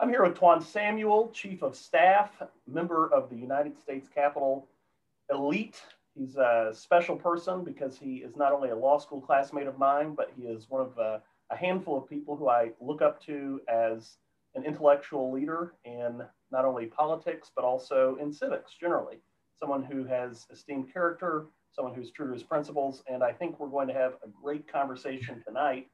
I'm here with Twaun Samuel, Chief of Staff, member of the United States Capitol Elite. He's a special person because he is not only a law school classmate of mine, but he is one of uh, a handful of people who I look up to as an intellectual leader in not only politics, but also in civics generally. Someone who has esteemed character, someone who's true to his principles. And I think we're going to have a great conversation tonight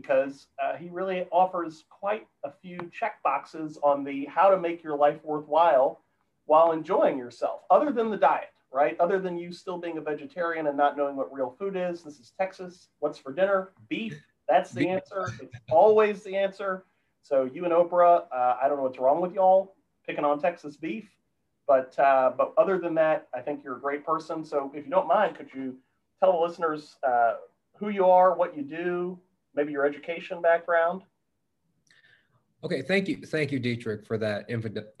because uh, he really offers quite a few check boxes on the how to make your life worthwhile while enjoying yourself, other than the diet, right? Other than you still being a vegetarian and not knowing what real food is. This is Texas. What's for dinner? Beef. That's the answer. It's always the answer. So you and Oprah, uh, I don't know what's wrong with y'all picking on Texas beef, but uh, but other than that, I think you're a great person. So if you don't mind, could you tell the listeners uh, who you are, what you do, maybe your education background? Okay, thank you, thank you, Dietrich, for that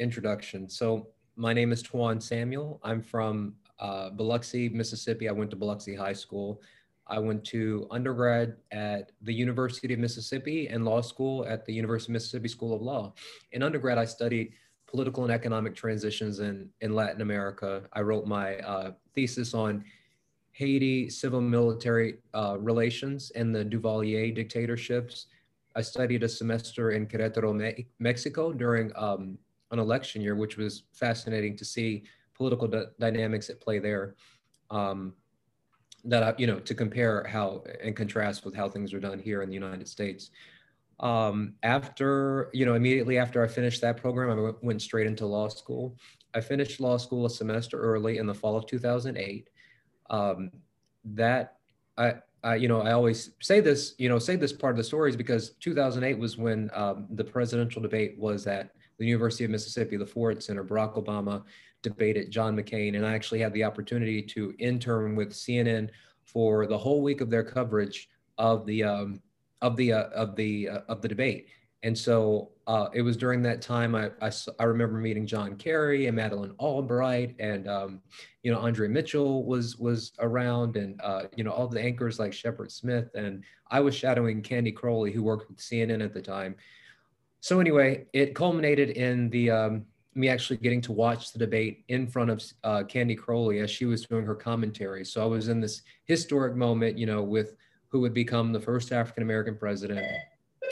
introduction. So my name is Twaun Samuel. I'm from uh, Biloxi, Mississippi. I went to Biloxi High School. I went to undergrad at the University of Mississippi and law school at the University of Mississippi School of Law. In undergrad, I studied political and economic transitions in, in Latin America. I wrote my uh, thesis on Haiti civil military uh, relations and the Duvalier dictatorships. I studied a semester in Querétaro, Me- Mexico during um, an election year, which was fascinating to see political dynamics at play there. Um, that I, you know to compare how and contrast with how things are done here in the United States. Um, after you know immediately after I finished that program, I went straight into law school. I finished law school a semester early in the fall of 2008. Um, that I, I, you know, I always say this, you know, say this part of the story is because 2008 was when um, the presidential debate was at the University of Mississippi, the Ford Center. Barack Obama debated John McCain, and I actually had the opportunity to intern with CNN for the whole week of their coverage of the um, of the uh, of the uh, of the debate. And so uh, it was during that time I, I, I, remember meeting John Kerry and Madeleine Albright and um, you know Andrea Mitchell was was around and uh, you know all the anchors like Shepard Smith and I was shadowing Candy Crowley who worked with CNN at the time. So anyway, it culminated in the um, me actually getting to watch the debate in front of uh, Candy Crowley as she was doing her commentary. So I was in this historic moment, you know, with who would become the first African American president,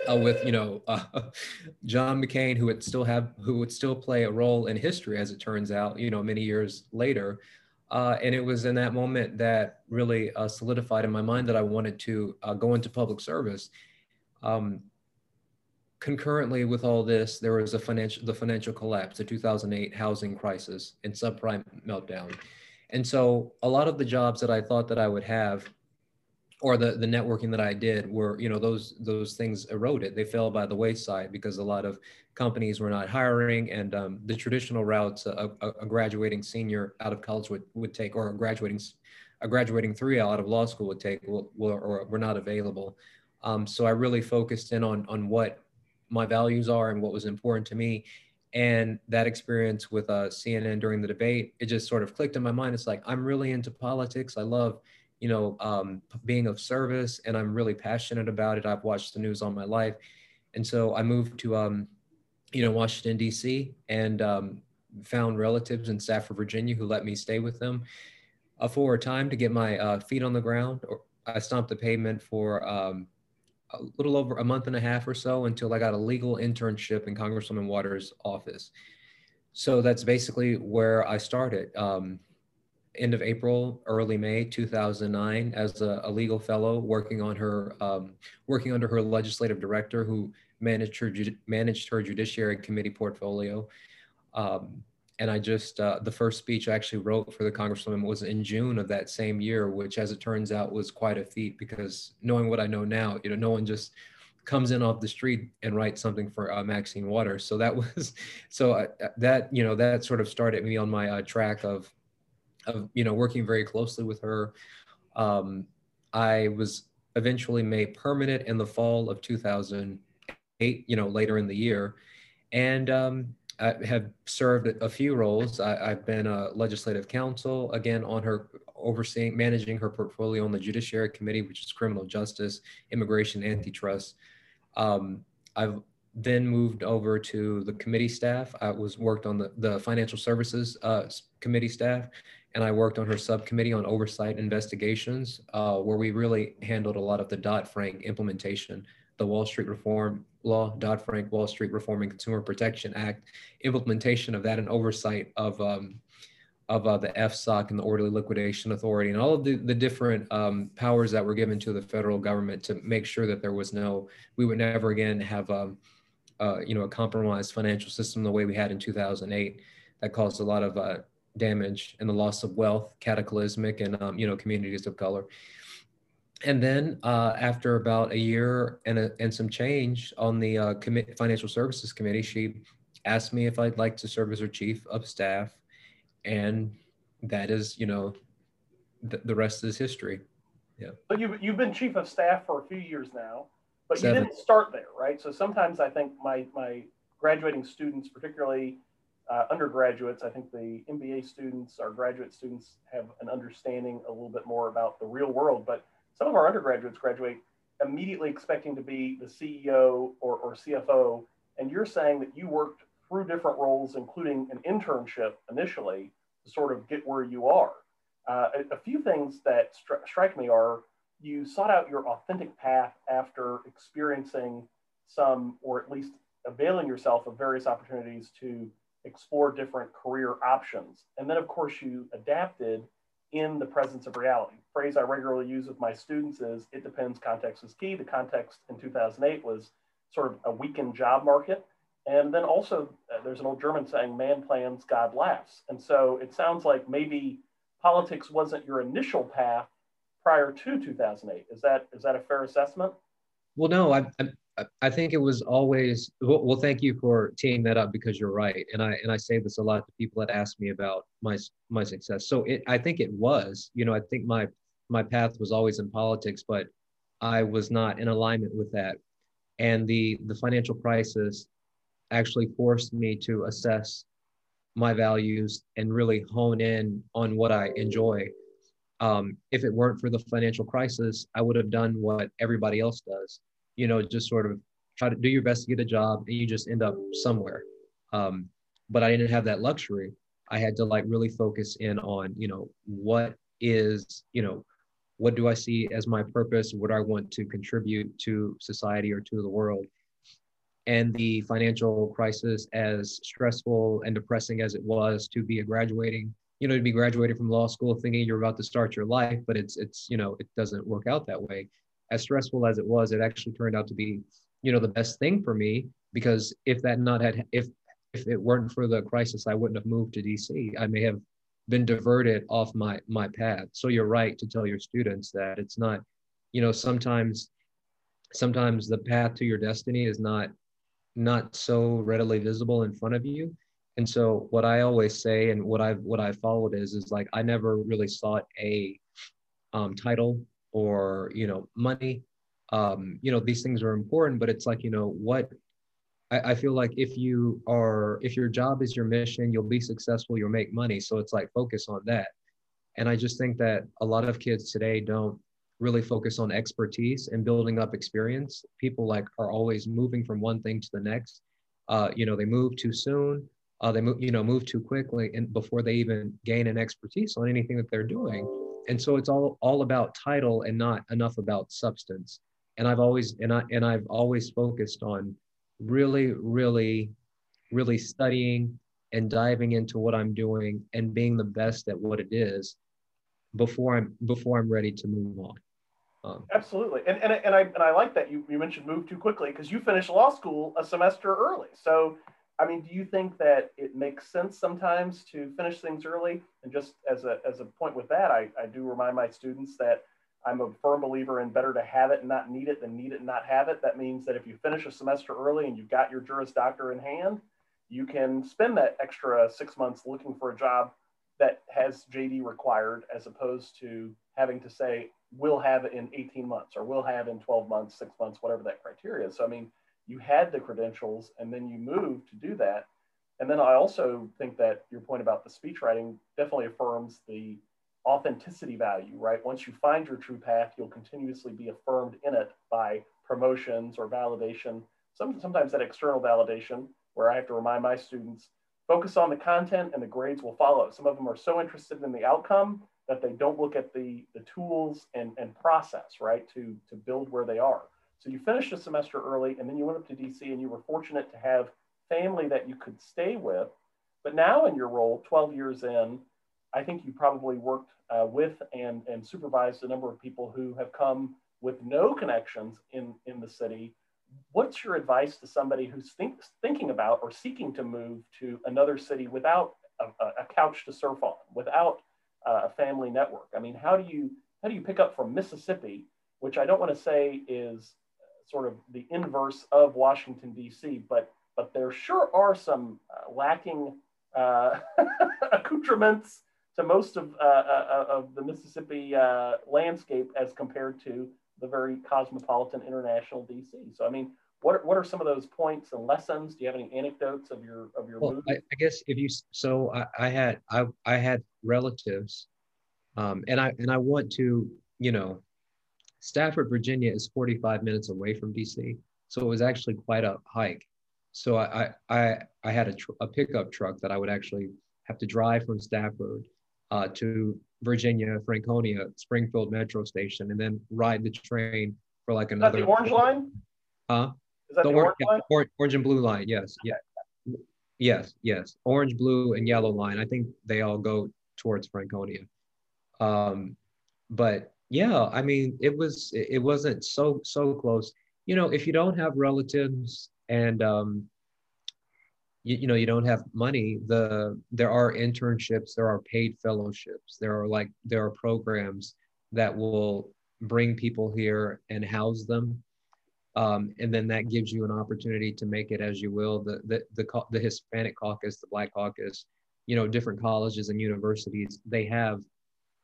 uh, with you know uh, John McCain, who would still have who would still play a role in history, as it turns out, you know, many years later. Uh, and it was in that moment that really uh, solidified in my mind that I wanted to uh, go into public service. Um, concurrently with all this, there was a financial the financial collapse, the 2008 housing crisis and subprime meltdown. And so a lot of the jobs that I thought that I would have or the, the networking that I did were, you know, those those things eroded. They fell by the wayside because a lot of companies were not hiring and um, the traditional routes a, a, graduating senior out of college would, would take or a graduating a graduating three out of law school would take will, or were not available. Um, so I really focused in on on what my values are and what was important to me. And that experience with uh, CNN during the debate, it just sort of clicked in my mind. It's like, I'm really into politics. I love, you know, um, being of service and I'm really passionate about it. I've watched the news all my life. And so I moved to, um, you know, Washington, D.C. and um, found relatives in Stafford, Virginia who let me stay with them uh, for a time to get my uh, feet on the ground. Or I stomped the pavement for um, a little over a month and a half or so until I got a legal internship in Congresswoman Waters' office. So that's basically where I started. Um, end of April, early May 2009, as a, a legal fellow working on her, um, working under her legislative director who managed her managed her Judiciary Committee portfolio. Um, and I just uh, the first speech I actually wrote for the congresswoman was in June of that same year, which, as it turns out, was quite a feat because knowing what I know now, you know, no one just comes in off the street and writes something for uh, Maxine Waters. So that was so uh, that you know that sort of started me on my uh, track of of you know working very closely with her. Um, I was eventually made permanent in the fall of 2008. You know, later in the year, and um, I have served a few roles. I, have been a legislative counsel, again, on her overseeing, managing her portfolio on the Judiciary Committee, which is criminal justice, immigration, antitrust. Um, I've then moved over to the committee staff. I was worked on the, the financial services uh, committee staff, and I worked on her subcommittee on oversight investigations, uh, where we really handled a lot of the Dodd-Frank implementation, the Wall Street Reform Law, Dodd-Frank Wall Street Reform and Consumer Protection Act, implementation of that and oversight of um, of uh, the FSOC and the Orderly Liquidation Authority and all of the, the different um, powers that were given to the federal government to make sure that there was no, we would never again have um, uh, you know, a compromised financial system the way we had in 2008 that caused a lot of uh, damage and the loss of wealth, cataclysmic, and um, you know, communities of color. And then uh, after about a year and, a, and some change on the uh, Financial Services Committee, she asked me if I'd like to serve as her chief of staff, and that is, you know, th- the rest is history. Yeah. But you've you've been chief of staff for a few years now. But Seven. you didn't start there, right? So sometimes I think my, my graduating students, particularly uh, undergraduates, I think the MBA students, our graduate students have an understanding a little bit more about the real world. But some of our undergraduates graduate immediately expecting to be the CEO or, or CFO. And you're saying that you worked through different roles, including an internship initially, to sort of get where you are. Uh, a, a, few things that stri- strike me are you sought out your authentic path after experiencing some, or at least availing yourself of various opportunities to explore different career options. And then, of course, you adapted in the presence of reality. The phrase I regularly use with my students is it depends, context is key. The context in 2008 was sort of a weakened job market. And then also, uh, there's an old German saying, man plans, God laughs. And so it sounds like maybe politics wasn't your initial path, prior to 2008. Is that is that a fair assessment? Well, no, I, I, I think it was always. Well, thank you for teeing that up because you're right, and I and I say this a lot to people that ask me about my my success. So it, I think it was. You know, I think my my path was always in politics, but I was not in alignment with that, and the the financial crisis actually forced me to assess my values and really hone in on what I enjoy um, if it weren't for the financial crisis, I would have done what everybody else does. You know, just sort of try to do your best to get a job, and you just end up somewhere. Um, but I didn't have that luxury. I had to like really focus in on, you know, what is, you know, what do I see as my purpose? What I want to contribute to society or to the world? And the financial crisis, as stressful and depressing as it was to be a graduating you know to be graduating from law school thinking you're about to start your life but it's it's you know it doesn't work out that way as stressful as it was it actually turned out to be you know the best thing for me because if that not had if if it weren't for the crisis i wouldn't have moved to dc i may have been diverted off my my path. So you're right to tell your students that it's not you know sometimes sometimes the path to your destiny is not not so readily visible in front of you. And so what I always say and what I've what I followed is is like I never really sought a um, title or you know money. Um, you know these things are important, but it's like you know what I, I feel like if you are if your job is your mission, you'll be successful, you'll make money. So it's like focus on that. And I just think that a lot of kids today don't really focus on expertise and building up experience. People like are always moving from one thing to the next. Uh, you know, they move too soon uh, they move, you know, move too quickly and before they even gain an expertise on anything that they're doing. And so it's all all about title and not enough about substance. And I've always and I and I've always focused on really, really, really studying and diving into what I'm doing and being the best at what it is before I'm before I'm ready to move on. Um, Absolutely, and, and and I and I like that you you mentioned move too quickly because you finished law school a semester early. So I mean, do you think that it makes sense sometimes to finish things early? And just as a, as a point with that, I, I do remind my students that I'm a firm believer in better to have it and not need it than need it and not have it. That means that if you finish a semester early and you've got your Juris Doctor in hand, you can spend that extra six months looking for a job that has JD required as opposed to having to say, we'll have it in 18 months or we'll have in 12 months, six months, whatever that criteria is. So, I mean, you had the credentials and then you moved to do that. And then I also think that your point about the speech writing definitely affirms the authenticity value, right? Once you find your true path, you'll continuously be affirmed in it by promotions or validation. some, sometimes that external validation where I have to remind my students focus on the content and the grades will follow. Some of them are so interested in the outcome that they don't look at the, the tools and, and process, right, to, to build where they are. So you finished a semester early and then you went up to DC and you were fortunate to have family that you could stay with. But now in your role, 12 years in, I think you probably worked uh, with and, and supervised a number of people who have come with no connections in, in the city. What's your advice to somebody who's think, thinking about or seeking to move to another city without a, a couch to surf on, without uh, a family network? I mean, how do you how do you pick up from Mississippi, which I don't want to say is sort of the inverse of Washington D.C., but but there sure are some uh, lacking uh, accoutrements to most of, uh, uh, of the Mississippi uh, landscape as compared to the very cosmopolitan international DC. So, I mean, what are, what are some of those points and lessons? Do you have any anecdotes of your of your? Well, I, I, guess if you so I, I had I I had relatives, um, and I and I want to you know, Stafford, Virginia is 45 minutes away from DC, so it was actually quite a hike. So I I I had a, tr- a pickup truck that I would actually have to drive from Stafford uh, to Virginia, Franconia, Springfield Metro Station, and then ride the train for like another. Is that the orange line? Huh? Is that the, the orange, line? Orange, orange and blue line. Yes. Yeah. Yes. Yes. Orange, blue, and yellow line. I think they all go towards Franconia. Um, but yeah, I mean, it was it wasn't so so close. You know, if you don't have relatives and um, you, you know you don't have money the there are internships there are paid fellowships there are like there are programs that will bring people here and house them um, and then that gives you an opportunity to make it as you will the, the the the hispanic caucus the black caucus you know different colleges and universities they have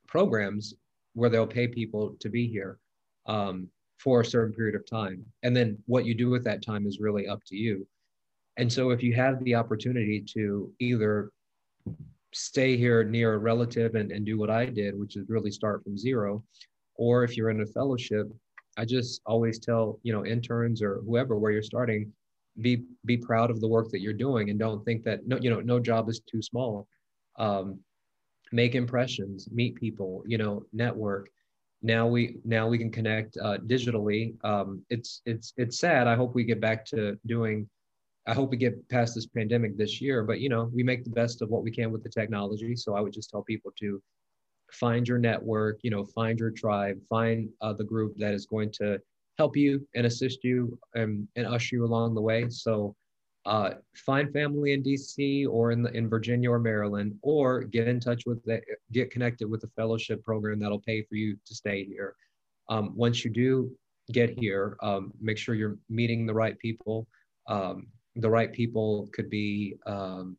programs where they'll pay people to be here um, for a certain period of time. And then what you do with that time is really up to you. And so if you have the opportunity to either stay here near a relative and, and do what I did, which is really start from zero, or if you're in a fellowship, I just always tell, you know, interns or whoever where you're starting, be be proud of the work that you're doing and don't think that no, you know, no job is too small. Um, make impressions, meet people, you know, network now we now we can connect uh, digitally. Um, it's it's it's sad. I hope we get back to doing. I hope we get past this pandemic this year. But you know, we make the best of what we can with the technology. So I would just tell people to find your network. You know, find your tribe. Find uh, the group that is going to help you and assist you and, and usher you along the way. So uh, find family in DC or in the, in Virginia or Maryland, or get in touch with the, get connected with a fellowship program that'll pay for you to stay here. Um, once you do get here, um, make sure you're meeting the right people. Um, the right people could be, um,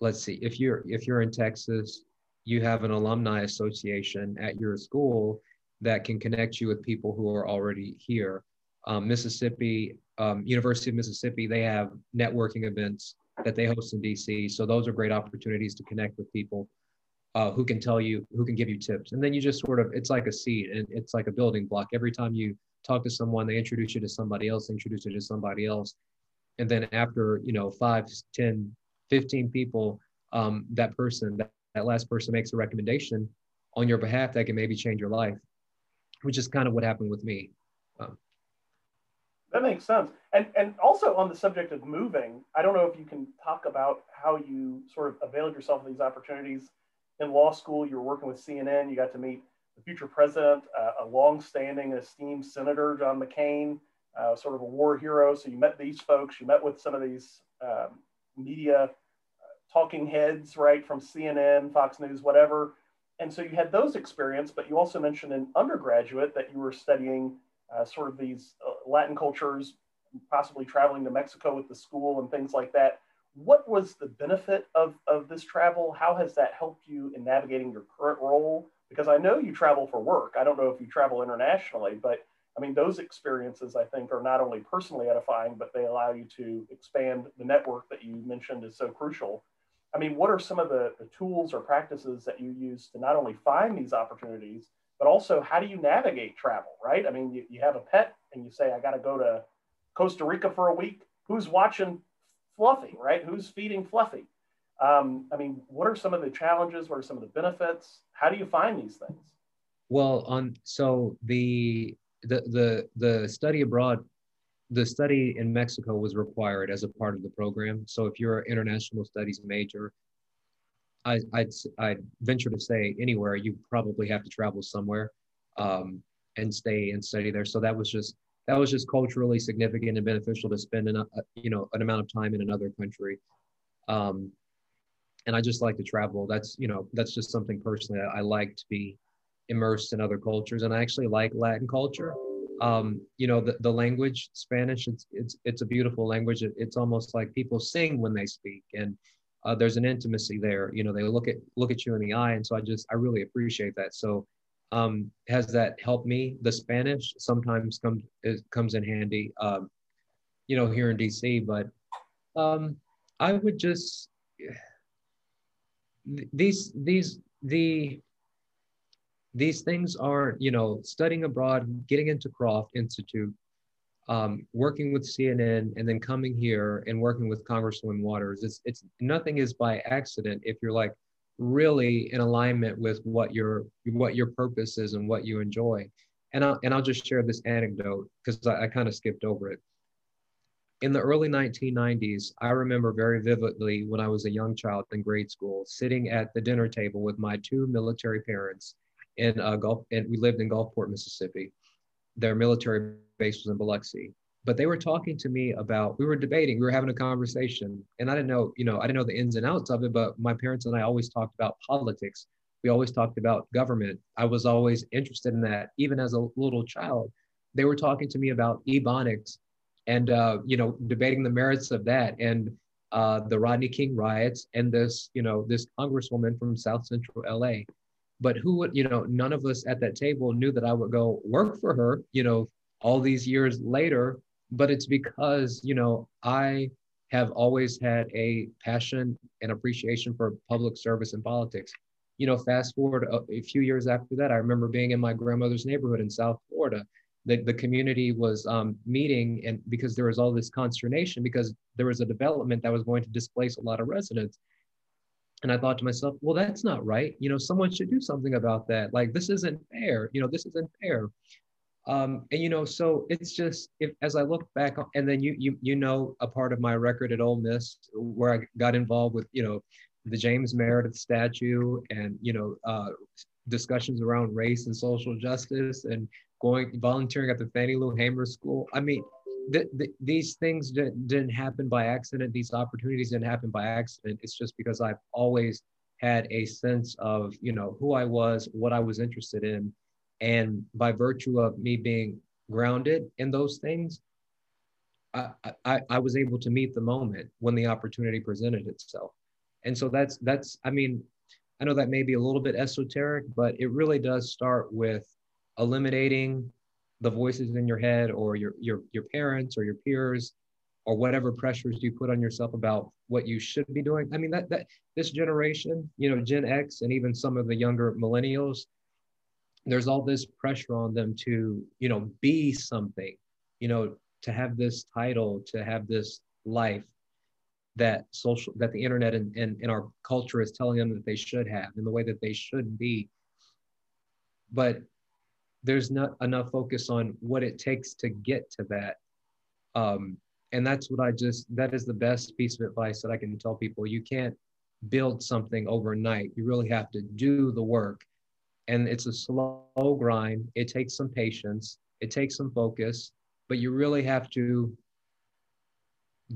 let's see, if you're if you're in Texas, you have an alumni association at your school that can connect you with people who are already here. Um, Mississippi um, University of Mississippi, they have networking events that they host in DC. So those are great opportunities to connect with people uh, who can tell you, who can give you tips. And then you just sort of, it's like a seed and it's like a building block. Every time you talk to someone, they introduce you to somebody else, introduce you to somebody else. And then after, you know, five, 10, 15 people, um, that person, that, that last person makes a recommendation on your behalf that can maybe change your life, which is kind of what happened with me. Um, that makes sense. And and also on the subject of moving, I don't know if you can talk about how you sort of availed yourself of these opportunities in law school. You were working with CNN. You got to meet the future president, uh, a long-standing, esteemed senator, John McCain, uh, sort of a war hero. So you met these folks. You met with some of these um, media uh, talking heads, right, from CNN, Fox News, whatever. And so you had those experience, but you also mentioned in undergraduate that you were studying uh, sort of these uh, Latin cultures, possibly traveling to Mexico with the school and things like that. What was the benefit of, of this travel? How has that helped you in navigating your current role? Because I know you travel for work. I don't know if you travel internationally, but I mean, those experiences I think are not only personally edifying, but they allow you to expand the network that you mentioned is so crucial. I mean, what are some of the, the tools or practices that you use to not only find these opportunities, but also how do you navigate travel, right? I mean, you, you have a pet and you say, I got to go to Costa Rica for a week. Who's watching Fluffy, right? Who's feeding Fluffy? Um, I mean, what are some of the challenges? What are some of the benefits? How do you find these things? Well, on so the the the the study abroad, the study in Mexico was required as a part of the program. So if you're an international studies major, I, I'd I'd venture to say anywhere you probably have to travel somewhere, um, and stay and study there. So that was just that was just culturally significant and beneficial to spend an, a, you know an amount of time in another country. Um, and I just like to travel. That's you know that's just something personally I, I like to be immersed in other cultures, and I actually like Latin culture. Um, you know the, the language Spanish it's it's it's a beautiful language. It, it's almost like people sing when they speak, and uh, there's an intimacy there. You know they look at look at you in the eye, and so I just I really appreciate that. So um, has that helped me? The Spanish sometimes comes comes in handy. Um, you know here in DC, but um, I would just these these the these things are you know studying abroad getting into croft institute um, working with cnn and then coming here and working with congresswoman waters it's it's nothing is by accident if you're like really in alignment with what your what your purpose is and what you enjoy. And i'll, and I'll just share this anecdote because I, I kind of skipped over it. In the early 1990s, I remember very vividly when I was a young child in grade school, sitting at the dinner table with my two military parents in uh, Gulf, and we lived in Gulfport, Mississippi. Their military base was in Biloxi, but they were talking to me about. We were debating, we were having a conversation, and I didn't know, you know, I didn't know the ins and outs of it. But my parents and I always talked about politics. We always talked about government. I was always interested in that, even as a little child. They were talking to me about ebonics and uh, you know debating the merits of that and uh, the Rodney King riots and this you know this congresswoman from South Central LA. But who would you know? None of us at that table knew that I would go work for her. You know, all these years later. But it's because you know I have always had a passion and appreciation for public service and politics. You know, fast forward a, a few years after that, I remember being in my grandmother's neighborhood in South Florida. The, the community was um, meeting and because there was all this consternation because there was a development that was going to displace a lot of residents. And i thought to myself well that's not right. You know someone should do something about that. Like this isn't fair. You know this isn't fair um, and you know so it's just if as i look back and then you you you know a part of my record at Ole Miss where i got involved with you know the james meredith statue and you know uh, discussions around race and social justice and going volunteering at the Fannie Lou Hamer School. I mean, these things didn't, didn't happen by accident. These opportunities didn't happen by accident. It's just because I've always had a sense of you know who I was, what I was interested in, and by virtue of me being grounded in those things, I, I, I was able to meet the moment when the opportunity presented itself. And so that's that's I mean, I know that may be a little bit esoteric, but it really does start with eliminating the voices in your head or your your your parents or your peers or whatever pressures you put on yourself about what you should be doing. I mean that that this generation, you know, Gen X and even some of the younger millennials, there's all this pressure on them to, you know, be something, you know, to have this title, to have this life that social that the internet and, and, and our culture is telling them that they should have in the way that they should be. But there's not enough focus on what it takes to get to that. Um, and that's what I just, that is the best piece of advice that I can tell people. You can't build something overnight. You really have to do the work. And it's a slow grind. It takes some patience, it takes some focus, but you really have to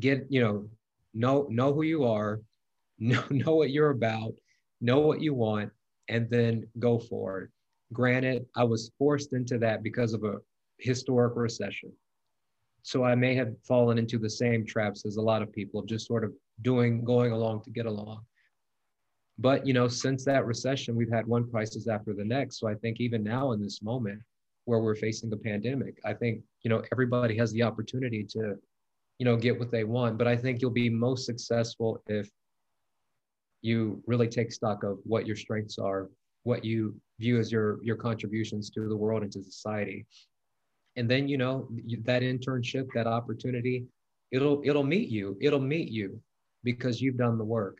get, you know, know know who you are, know, know what you're about, know what you want, and then go for it. Granted, I was forced into that because of a historic recession. So I may have fallen into the same traps as a lot of people of just sort of doing, going along to get along. But, you know, since that recession, we've had one crisis after the next. So I think even now in this moment where we're facing a pandemic, I think, you know, everybody has the opportunity to, you know, get what they want. But I think you'll be most successful if you really take stock of what your strengths are, what you view as your your contributions to the world and to society and then you know that internship that opportunity it'll it'll meet you it'll meet you because you've done the work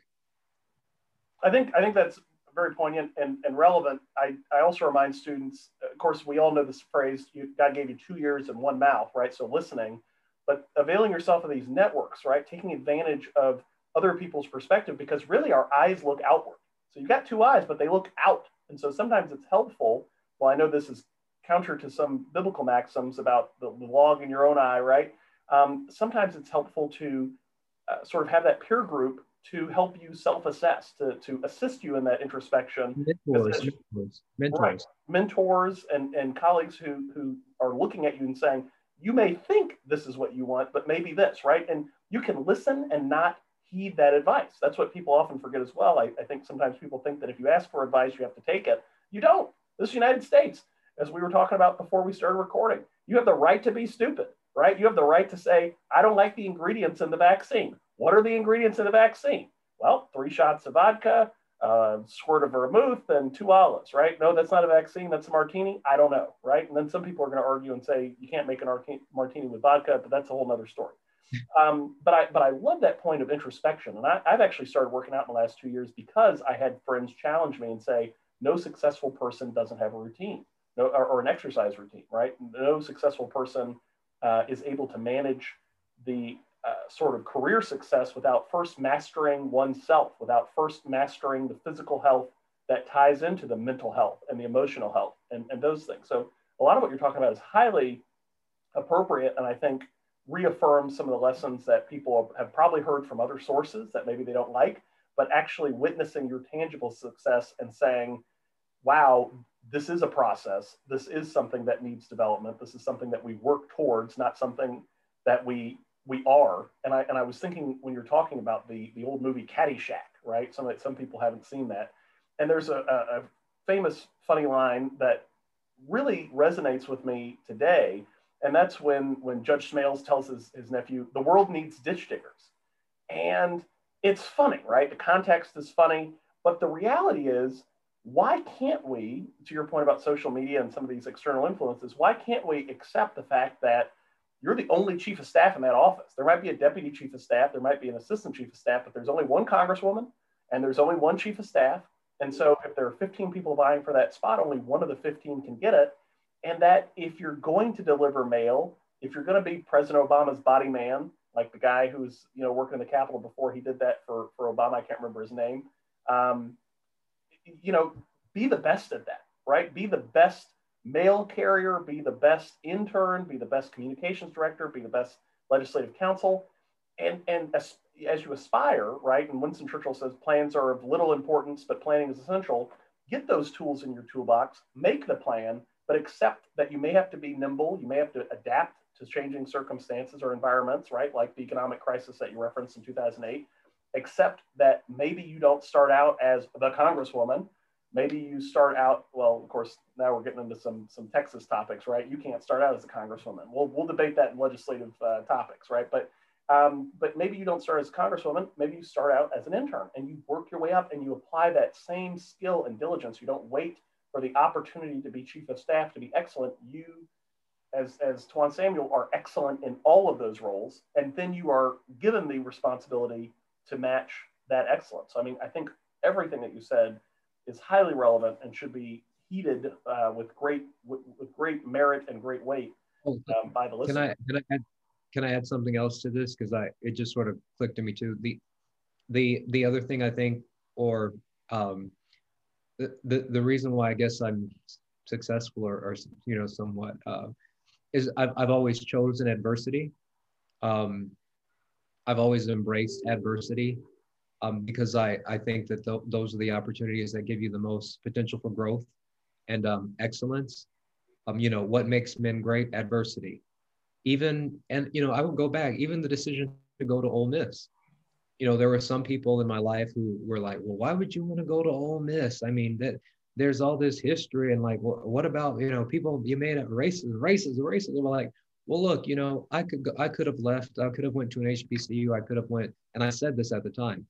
i think i think that's very poignant and, and relevant. I, I also remind students of course we all know this phrase you, god gave you two ears and one mouth right? So listening but availing yourself of these networks right? Taking advantage of other people's perspective because really our eyes look outward. So you've got two eyes but they look out. And so sometimes it's helpful well i know this is counter to some biblical maxims about the, log in your own eye, right? Um, sometimes it's helpful to uh, sort of have that peer group to help you self-assess, to, to assist you in that introspection. Mentors, mentors, mentors. Right, mentors and, and colleagues who, who are looking at you and saying, you may think this is what you want, but maybe this, right? And you can listen and not heed that advice. That's what people often forget as well. I, I think sometimes people think that if you ask for advice, you have to take it. You don't. This is the United States as we were talking about before we started recording. You have the right to be stupid, right? You have the right to say, I don't like the ingredients in the vaccine. What are the ingredients in the vaccine? Well, three shots of vodka, a squirt of vermouth, and two olives, right? No, that's not a vaccine. That's a martini. I don't know, right? And then some people are going to argue and say you can't make an martini with vodka, but that's a whole other story. Um, but I but I love that point of introspection, and I, I've actually started working out in the last two years because I had friends challenge me and say, no successful person doesn't have a routine no, or, or, an exercise routine, right? No successful person uh, is able to manage the uh, sort of career success without first mastering oneself, without first mastering the physical health that ties into the mental health and the emotional health and, and those things. So a lot of what you're talking about is highly appropriate and I think reaffirms some of the lessons that people have probably heard from other sources that maybe they don't like, but actually witnessing your tangible success and saying, wow, this is a process. This is something that needs development. This is something that we work towards, not something that we we are. And I and I was thinking when you're talking about the the old movie Caddyshack, right? Some some people haven't seen that. And there's a, a, a famous funny line that really resonates with me today. And that's when when Judge Smails tells his, his nephew, the world needs ditch diggers. And it's funny, right? The context is funny, but the reality is why can't we, to your point about social media and some of these external influences, why can't we accept the fact that you're the only chief of staff in that office? There might be a deputy chief of staff, there might be an assistant chief of staff, but there's only one congresswoman and there's only one chief of staff. And so if there are 15 people vying for that spot, only one of the 15 can get it. And that if you're going to deliver mail, if you're going to be President Obama's body man, like the guy who's you know working in the Capitol before he did that for, for Obama, I can't remember his name. Um, you know, be the best at that, right? Be the best mail carrier, be the best intern, be the best communications director, be the best legislative counsel. And, and as, as you aspire, right? And Winston Churchill says plans are of little importance, but planning is essential. Get those tools in your toolbox, make the plan, but accept that you may have to be nimble, you may have to adapt to changing circumstances or environments, right? Like the economic crisis that you referenced in 2008 Accept that maybe you don't start out as the congresswoman. Maybe you start out, well, of course, now we're getting into some, some Texas topics, right? You can't start out as a congresswoman. We'll, we'll debate that in legislative uh, topics, right? But, um, but maybe you don't start as a congresswoman. Maybe you start out as an intern and you work your way up and you apply that same skill and diligence. You don't wait for the opportunity to be chief of staff to be excellent. You as, as Twaun Samuel are excellent in all of those roles. And then you are given the responsibility to match that excellence. I mean, I think everything that you said is highly relevant and should be heeded uh, with great with, with, great merit and great weight oh, um, by the listener. Can I can I add, can I add something else to this because I it just sort of clicked to me too. The the the other thing I think or um, the, the the reason why I guess I'm successful or, or you know somewhat uh, is I've I've always chosen adversity. Um, I've always embraced adversity um, because I, I think that th- those are the opportunities that give you the most potential for growth and um, excellence. Um, you know, what makes men great? Adversity. Even, and, you know, I would go back, even the decision to go to Ole Miss. You know, there were some people in my life who were like, well, why would you want to go to Ole Miss? I mean, that there's all this history and like, what, about, you know, people you made it races, races, races. And we're like, well, look, you know, I could go, I could have left. I could have went to an HBCU. I could have went, and I said this at the time,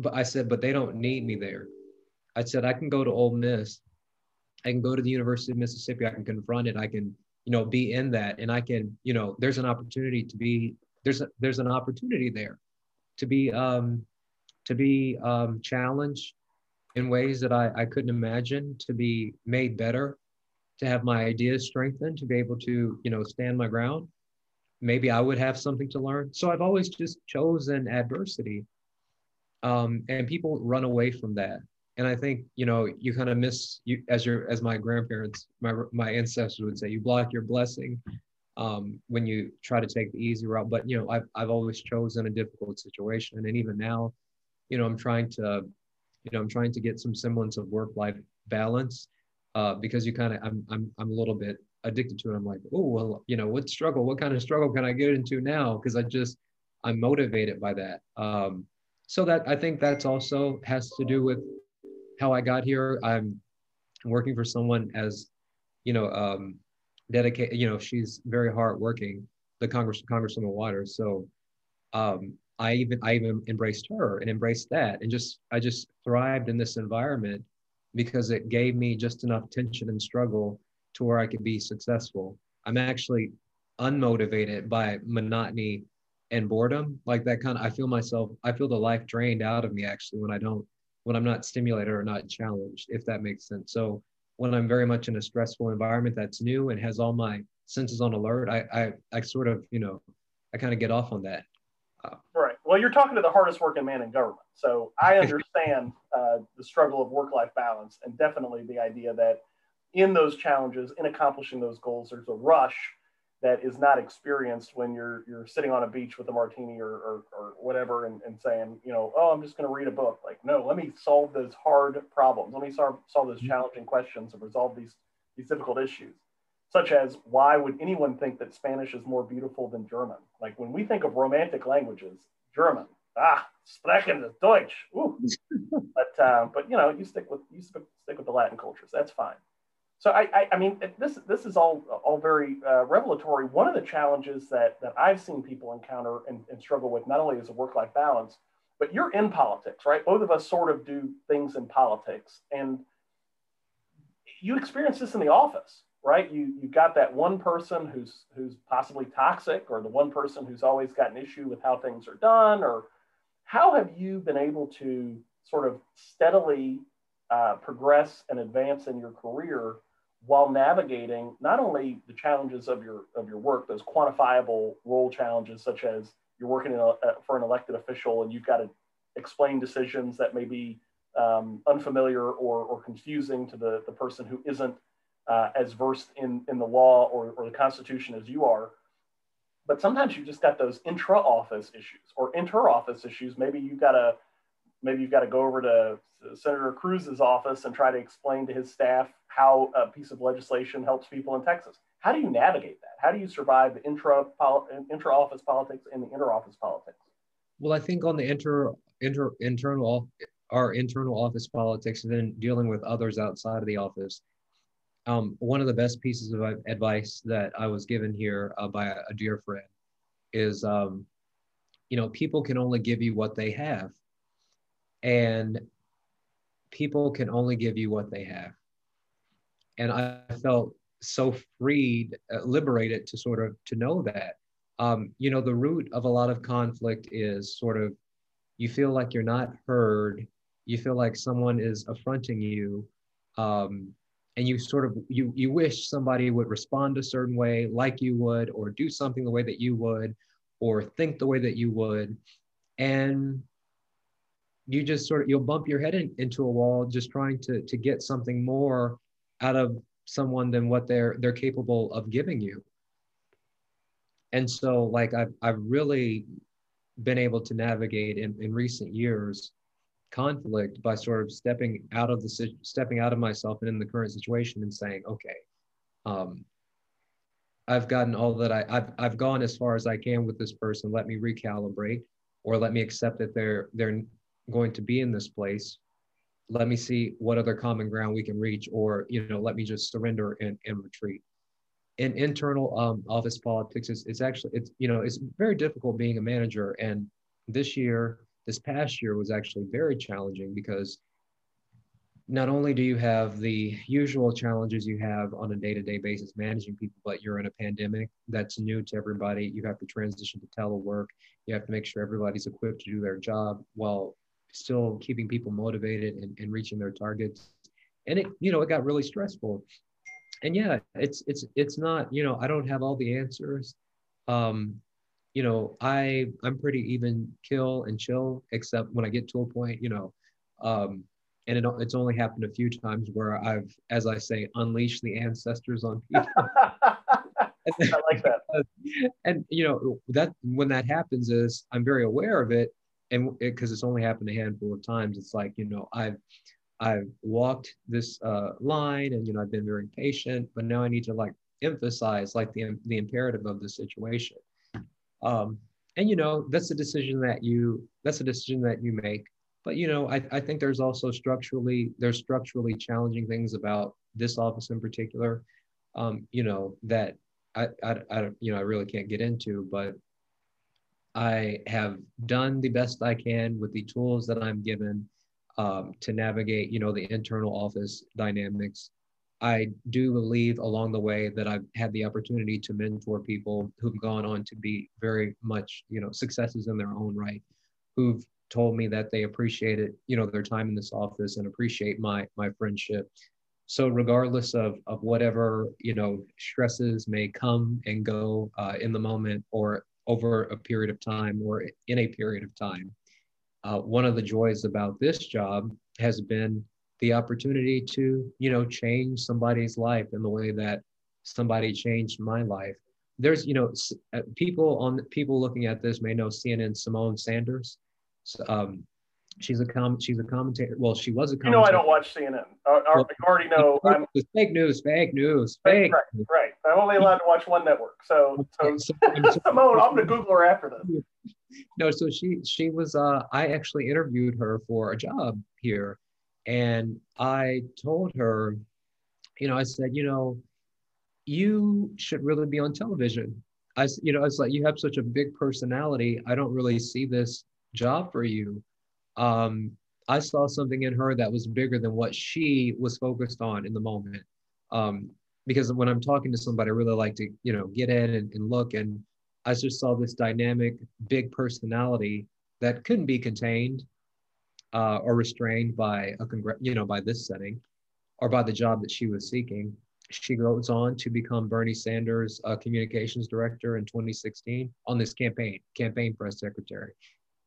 but I said, but they don't need me there. I said I can go to Ole Miss. I can go to the University of Mississippi. I can confront it. I can, you know be in that and i can you know there's an opportunity to be there's a, there's an opportunity there to be um to be um challenged in ways that I, I couldn't imagine to be made better to have my ideas strengthened to be able to you know stand my ground maybe i would have something to learn so i've always just chosen adversity um, and people run away from that. And i think you know you kind of miss you as your as my grandparents my my ancestors would say you block your blessing um, when you try to take the easy route. But you know I've, I've always chosen a difficult situation. And even now you know i'm trying to you know i'm trying to get some semblance of work life balance uh, because you kind of I'm, I'm i'm a little bit addicted to it. I'm like oh well you know what struggle what kind of struggle can i get into now? Because i just i'm motivated by that. Um, so that i think that's also has to do with how i got here i'm working for someone as you know um, dedicated you know she's very hardworking the congress congresswoman waters so um, i even i even embraced her and embraced that and just i just thrived in this environment because it gave me just enough tension and struggle to where I could be successful. I'm actually unmotivated by monotony and boredom. Like that kind of, I feel myself, I feel the life drained out of me actually when I don't, when I'm not stimulated or not challenged, if that makes sense. So when I'm very much in a stressful environment that's new and has all my senses on alert, I, I, I sort of, you know, I kind of get off on that. Uh, right. Well, you're talking to the hardest working man in government. So I understand uh, the struggle of work life balance and definitely the idea that in those challenges, in accomplishing those goals, there's a rush that is not experienced when you're you're sitting on a beach with a martini or, or, or whatever and, and saying, you know, oh, I'm just going to read a book. Like, no, let me solve those hard problems. Let me solve, solve those mm-hmm. challenging questions and resolve these, these difficult issues, such as why would anyone think that Spanish is more beautiful than German? Like when we think of romantic languages, German, ah, sprechen ist Deutsch. Ooh. but, uh, but, you know, you stick with, you stick with the Latin cultures. That's fine. So I, I, I, mean, this this is all all very uh, revelatory. One of the challenges that that I've seen people encounter and, and struggle with, not only is a work life balance, but you're in politics, right? Both of us sort of do things in politics, and you experience this in the office, right? You you got that one person who's who's possibly toxic, or the one person who's always got an issue with how things are done, or how have you been able to sort of steadily uh, progress and advance in your career? While navigating not only the challenges of your of your work, those quantifiable role challenges, such as you're working a, for an elected official and you've got to explain decisions that may be um, unfamiliar or, or confusing to the, the person who isn't uh, as versed in, in the law or, or the Constitution as you are. But sometimes you just got those intra-office issues or inter-office issues. Maybe you've got to maybe you've got to go over to Senator Cruz's office and try to explain to his staff how a piece of legislation helps people in Texas. How do you navigate that? How do you survive the intra office politics and the inter office politics? Well, I think on the inter inter internal our internal office politics and then dealing with others outside of the office. Um, one of the best pieces of advice that I was given here uh, by a, a, dear friend is, um, you know, people can only give you what they have, and people can only give you what they have. And I felt so freed, uh, liberated to sort of to know that. Um, you know, the root of a lot of conflict is sort of you feel like you're not heard, you feel like someone is affronting you, um, and you sort of you you wish somebody would respond a certain way, like you would, or do something the way that you would, or think the way that you would, and you just sort of you'll bump your head in, into a wall just trying to to get something more out of someone than what they're they're capable of giving you. And so like i've, I've really been able to navigate in, in recent years conflict by sort of stepping out of the stepping out of myself and in the current situation and saying okay um, i've gotten all that I, I've, I've gone as far as i can with this person. Let me recalibrate or let me accept that they're they're going to be in this place. Let me see what other common ground we can reach or you know let me just surrender and, and retreat. In internal um, office politics is it's actually it's you know it's very difficult being a manager. And this year this past year was actually very challenging because not only do you have the usual challenges you have on a day-to-day basis managing people but you're in a pandemic that's new to everybody. You have to transition to telework. You have to make sure everybody's equipped to do their job while still keeping people motivated and, and reaching their targets and it you know it got really stressful and yeah it's it's it's not you know i don't have all the answers um you know i i'm pretty even kill and chill except when i get to a point you know um and it, it's only happened a few times where I've, as I say, unleashed the ancestors on people. I like that. and you know that when that happens is I'm very aware of it, and because it, it's only happened a handful of times, it's like you know I've I've walked this uh, line, and you know I've been very patient, but now I need to like emphasize like the the imperative of the situation. Um, and you know that's a decision that you that's a decision that you make but you know, I, I think there's also structurally there's structurally challenging things about this office in particular. Um, you know that I, I, I you know I really can't get into, but I have done the best I can with the tools that I'm given um, to navigate, you know, the internal office dynamics. I do believe along the way that I've had the opportunity to mentor people who've gone on to be very much, you know, successes in their own right, who've told me that they appreciated, you know, their time in this office and appreciate my my friendship. So regardless of of whatever you know stresses may come and go uh, in the moment or over a period of time or in a period of time, uh, one of the joys about this job has been the opportunity to you know change somebody's life in the way that somebody changed my life. There's you know uh, people on people looking at this may know cnn Symone sanders. Um, she's a com she's a commentator. Well, she was a commentator. You know, I don't watch CNN. Uh, well, you already know. I'm, fake news, fake news, fake. Right, right. I'm only allowed to watch one network. So, so, so Symone, I'm gonna Google her after this. No, so she she was. Uh, I actually interviewed her for a job here, and I told her, you know, I said, you know, you should really be on television. I, you know, it's like you have such a big personality. I don't really see this job for you. Um, I saw something in her that was bigger than what she was focused on in the moment. Um, because when I'm talking to somebody, I really like to, you know, get in and, and look. And I just saw this dynamic, big personality that couldn't be contained uh, or restrained by a congr- you know, by this setting or by the job that she was seeking. She goes on to become Bernie Sanders' uh, communications director in 2016 on this campaign, campaign press secretary.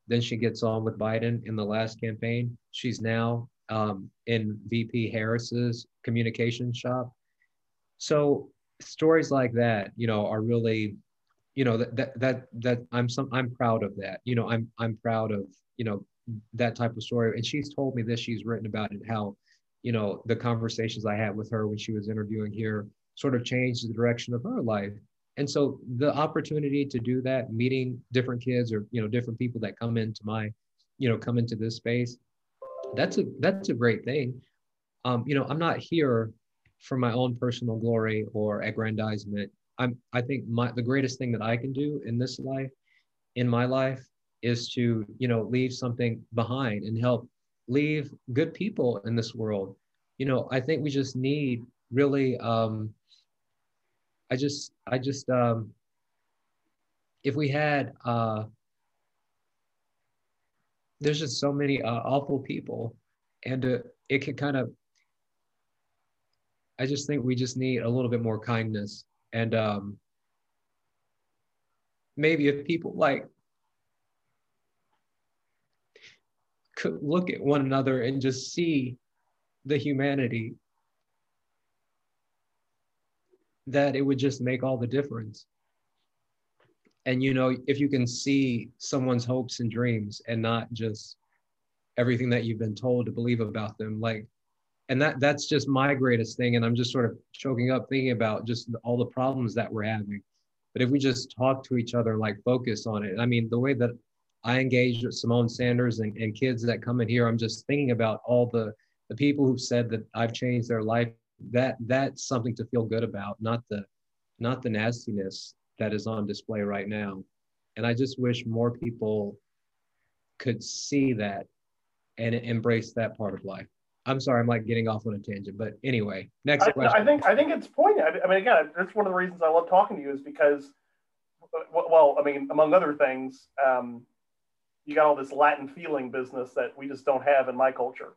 Then she gets on with Biden in the last campaign. She's now um, in VP Harris's communication shop. So stories like that, you know, are really, you know, that that that, that I'm some I'm proud of that. You know, I'm I'm proud of you know that type of story. And she's told me this. She's written about it. How, you know, the conversations I had with her when she was interviewing here sort of changed the direction of her life and so the opportunity to do that meeting different kids or you know different people that come into my you know come into this space that's a that's a great thing. Um, you know i'm not here for my own personal glory or aggrandizement. I'm i think my the greatest thing that i can do in this life in my life is to you know leave something behind and help leave good people in this world. You know i think we just need really um, I just, I just, um, if we had, uh, there's just so many uh, awful people, and uh, it could kind of. I just think we just need a little bit more kindness, and um, maybe if people like could look at one another and just see the humanity that it would just make all the difference. And you know, if you can see someone's hopes and dreams and not just everything that you've been told to believe about them, like, and that that's just my greatest thing. And I'm just sort of choking up thinking about just all the problems that we're having. But if we just talk to each other, like focus on it. I mean, the way that I engage with Symone Sanders and, and kids that come in here, I'm just thinking about all the the people who've said that I've changed their life that that's something to feel good about, not the not the nastiness that is on display right now. And I just wish more people could see that and embrace that part of life. I'm sorry, I'm like getting off on a tangent, but anyway, next I, question. I think I think it's poignant. I mean, again, that's one of the reasons I love talking to you is because, well, I mean, among other things, um, you got all this Latin feeling business that we just don't have in my culture.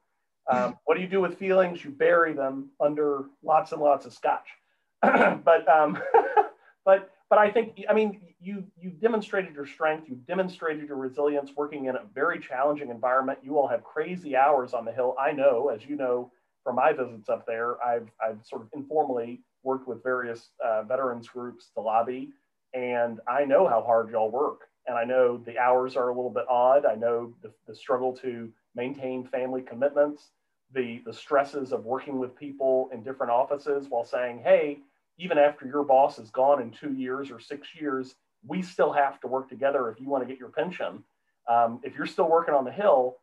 Um, what do you do with feelings? You bury them under lots and lots of scotch. but um, but but I think I mean you you demonstrated your strength. You demonstrated your resilience working in a very challenging environment. You all have crazy hours on the hill. I know, as you know from my visits up there, I've I've sort of informally worked with various uh, veterans groups to lobby, and I know how hard y'all work. And I know the hours are a little bit odd. I know the, the struggle to maintain family commitments the, the stresses of working with people in different offices while saying, hey, even after your boss is gone in two years or six years, we still have to work together if you want to get your pension. Um, if you're still working on the Hill,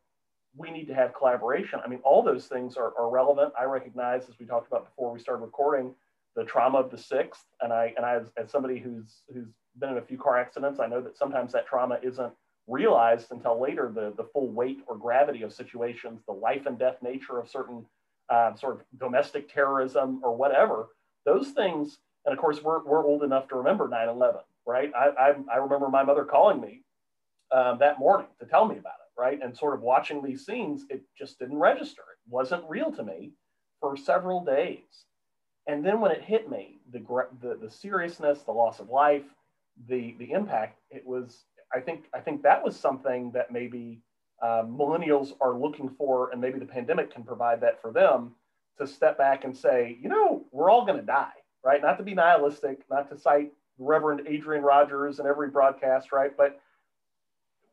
we need to have collaboration. I mean, all those things are, are relevant. I recognize, as we talked about before we started recording, the trauma of the sixth. And I, and I as, as somebody who's, who's been in a few car accidents, I know that sometimes that trauma isn't realized until later the, the full weight or gravity of situations, the life and death nature of certain uh, sort of domestic terrorism or whatever. Those things, and of course, we're, we're old enough to remember 9 11, right? I, I, I, remember my mother calling me um, that morning to tell me about it, right? And sort of watching these scenes, it just didn't register. It wasn't real to me for several days. And then when it hit me, the, the, the seriousness, the loss of life, the, the impact, it was I think I think that was something that maybe um, millennials are looking for, and maybe the pandemic can provide that for them to step back and say, you know, we're all going to die, right? Not to be nihilistic, not to cite Reverend Adrian Rogers in every broadcast, right? But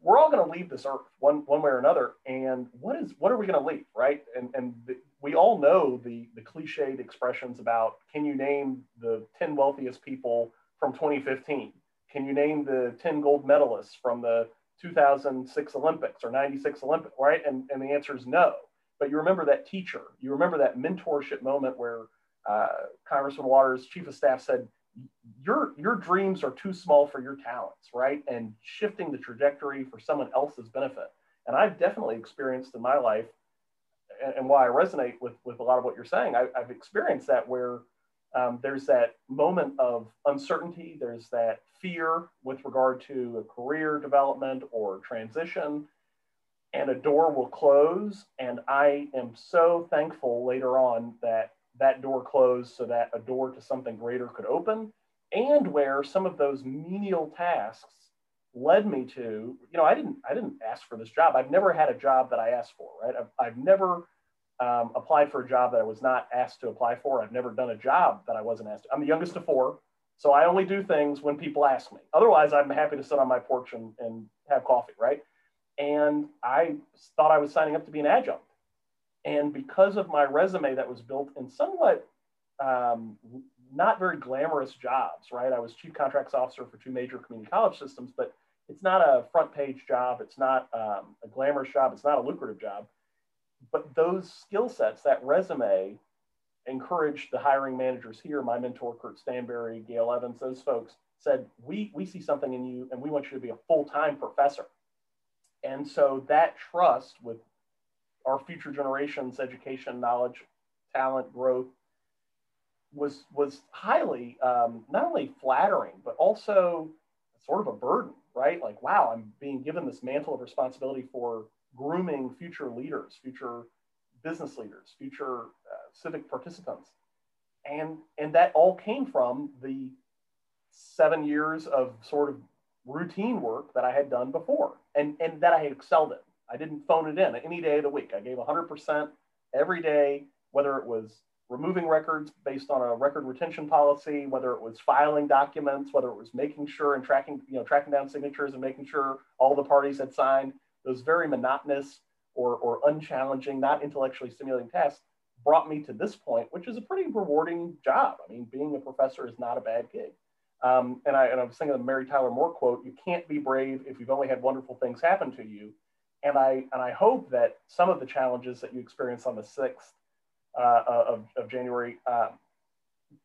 we're all going to leave this earth one one way or another. And what is what are we going to leave, right? And and the, we all know the the cliched expressions about can you name the 10 wealthiest people from 2015 can you name the 10 gold medalists from the 2006 Olympics or 96 Olympics, right? And, and the answer is no. But you remember that teacher, you remember that mentorship moment where uh, Congressman Waters, chief of staff, said, your, your dreams are too small for your talents, right? And shifting the trajectory for someone else's benefit. And I've definitely experienced in my life, and, and why I resonate with, with a lot of what you're saying, I, I've experienced that where um, there's that moment of uncertainty, there's that fear with regard to a career development or transition, and a door will close. And I am so thankful later on that that door closed so that a door to something greater could open, and where some of those menial tasks led me to, you know, I didn't I didn't ask for this job. I've never had a job that I asked for, right? I've, I've never um, applied for a job that I was not asked to apply for. I've never done a job that I wasn't asked. To. I'm the youngest of four, so I only do things when people ask me. Otherwise, I'm happy to sit on my porch and, and have coffee, right? And I thought I was signing up to be an adjunct. And because of my resume that was built in somewhat um, not very glamorous jobs, right? I was chief contracts officer for two major community college systems, but it's not a front page job. It's not um, a glamorous job. It's not a lucrative job but those skill sets, that resume, encouraged the hiring managers here. My mentor, Kurt Stanberry, Gail Evans, those folks said, we, we see something in you and we want you to be a full-time professor. And so that trust with our future generations, education, knowledge, talent, growth was, was highly um, not only flattering, but also sort of a burden, right? Like, wow, I'm being given this mantle of responsibility for grooming future leaders, future business leaders, future uh, civic participants. And, and that all came from the seven years of sort of routine work that I had done before and, and that I had excelled in. I didn't phone it in any day of the week. I gave 100% every day, whether it was removing records based on a record retention policy, whether it was filing documents, whether it was making sure and tracking, you know, tracking down signatures and making sure all the parties had signed, those very monotonous or, or unchallenging, not intellectually stimulating tasks brought me to this point, which is a pretty rewarding job. I mean, being a professor is not a bad gig. Um, and, I, and I was thinking of Mary Tyler Moore quote, you can't be brave if you've only had wonderful things happen to you. And I, and I hope that some of the challenges that you experienced on the 6th uh, of, of January uh,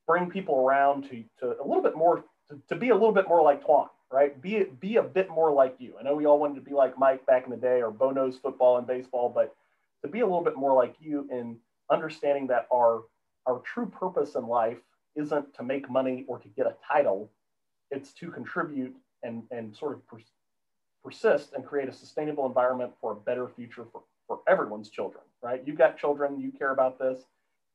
bring people around to, to a little bit more, to, to be a little bit more like Twaun right? Be be a bit more like you. I know we all wanted to be like Mike back in the day, or Bo knows football and baseball, but to be a little bit more like you in understanding that our our true purpose in life isn't to make money or to get a title it's to contribute and and sort of pers- persist and create a sustainable environment for a better future for, for everyone's children right you've got children you care about this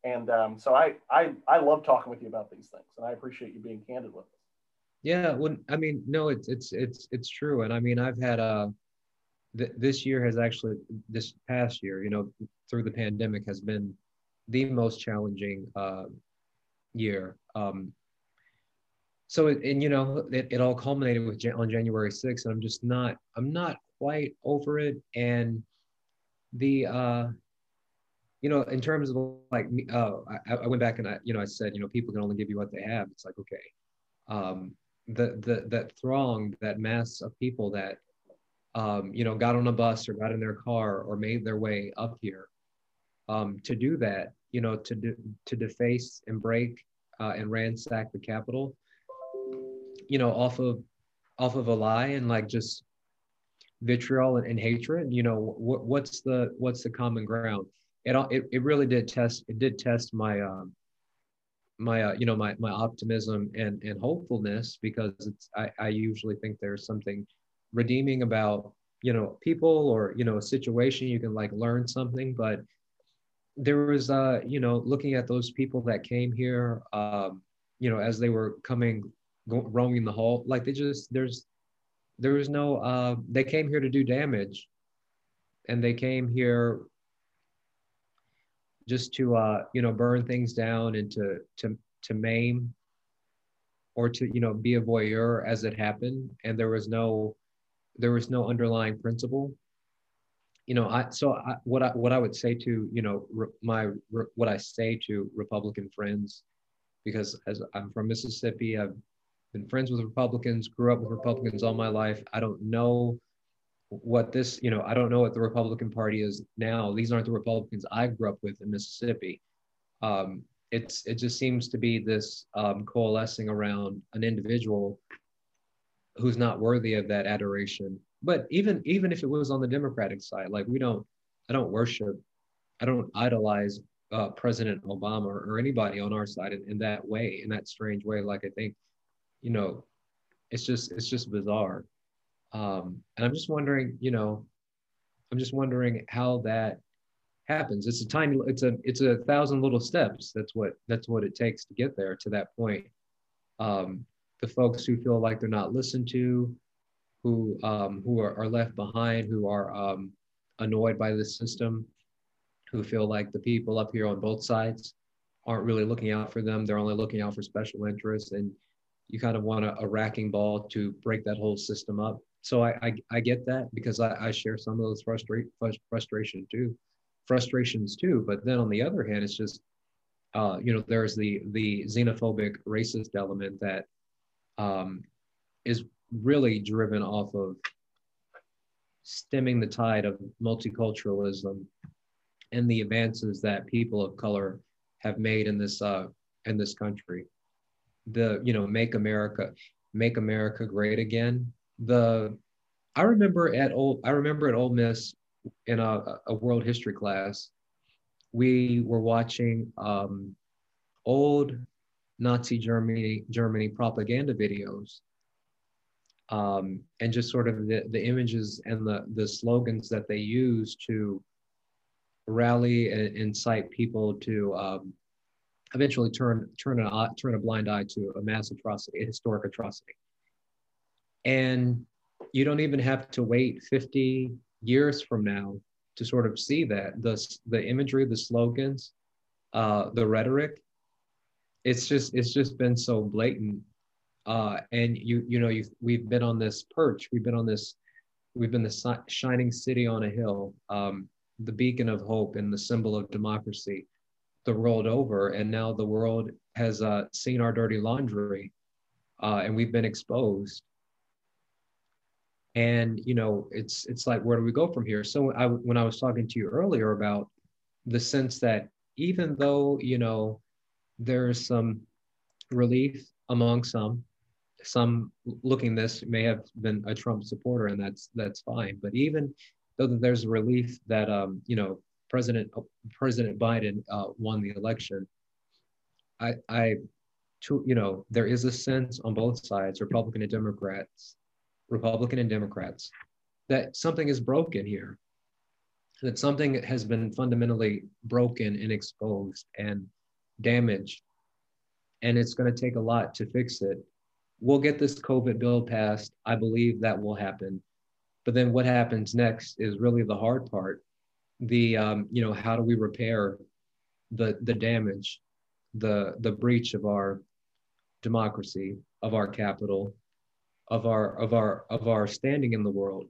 and um, so I, I i love talking with you about these things and i appreciate you being candid with us yeah when i mean no it's it's it's it's true. And i mean i've had a uh, th- this year has actually this past year you know through the pandemic has been the most challenging uh, year. Um, so and you know it, it all culminated with on january 6th and i'm just not i'm not quite over it. And the uh you know in terms of like uh I, I went back and i you know i said you know people can only give you what they have. It's like okay. Um the the that throng that mass of people that um, you know, got on a bus or got in their car or made their way up here. Um, to do that, you know, to do, to deface and break uh, and ransack the Capitol, you know, off of off of a lie and like just vitriol and, and hatred. You know, what, what's the what's the common ground? It, it it really did test it did test my um, my uh, you know my my optimism and and hopefulness because it's I, I usually think there's something redeeming about you know people or you know a situation you can like learn something. But there was uh you know looking at those people that came here um you know as they were coming go, roaming the hall like they just there's there was no uh they came here to do damage. And they came here just to uh you know burn things down and to to to maim or to you know be a voyeur as it happened. And there was no there was no underlying principle. You know i so I, what i what i would say to you know re, my re, what i say to republican friends because as i'm from mississippi i've been friends with republicans grew up with republicans all my life. I don't know what this you know i don't know what the republican party is now these aren't the republicans i grew up with in mississippi um, it's it just seems to be this um, coalescing around an individual who's not worthy of that adoration. But even even if it was on the Democratic side, like we don't, I don't worship, I don't idolize uh, President Obama or, or, anybody on our side in, in that way, in that strange way. Like I think, you know, it's just it's just bizarre. Um, and I'm just wondering, you know, I'm just wondering how that happens. It's a tiny, it's a it's a thousand little steps. That's what that's what it takes to get there to that point. Um, the folks who feel like they're not listened to, who um, who are, are, left behind, who are um, annoyed by the system, who feel like the people up here on both sides aren't really looking out for them. They're only looking out for special interests, and you kind of want a, a racking ball to break that whole system up. So I I, I get that because I, I share some of those frustra- frustration too, frustrations too. But then on the other hand, it's just uh, you know there's the the xenophobic racist element that um, is really driven off of stemming the tide of multiculturalism and the advances that people of color have made in this uh, in this country. The you know make America make America great again. The I remember at old I remember at Ole Miss in a, a world history class, we were watching um, old Nazi Germany Germany propaganda videos, um, and just sort of the, the images and the the slogans that they use to rally and incite people to um, eventually turn turn a turn a blind eye to a mass atrocity, a historic atrocity. And you don't even have to wait 50 years from now to sort of see that. The the imagery, the slogans, uh, the rhetoric it's just it's just been so blatant. Uh and you you know you we've been on this perch. We've been on this we've been the shining city on a hill um the beacon of hope and the symbol of democracy the world over. And now the world has uh, seen our dirty laundry uh, and we've been exposed and you know it's it's like where do we go from here so I, when i was talking to you earlier about the sense that even though you know there's some relief among some. Some looking this may have been a Trump supporter, and that's that's fine. But even though there's a relief that um, you know President President Biden uh, won the election, I, I, to, you know, there is a sense on both sides, Republican and Democrats, Republican and Democrats, that something is broken here, that something has been fundamentally broken and exposed and damaged, and it's going to take a lot to fix it. We'll get this COVID bill passed. I believe that will happen. But then what happens next is really the hard part. The um, you know how do we repair the the damage, the the breach of our democracy, of our Capitol, of our of our of our standing in the world.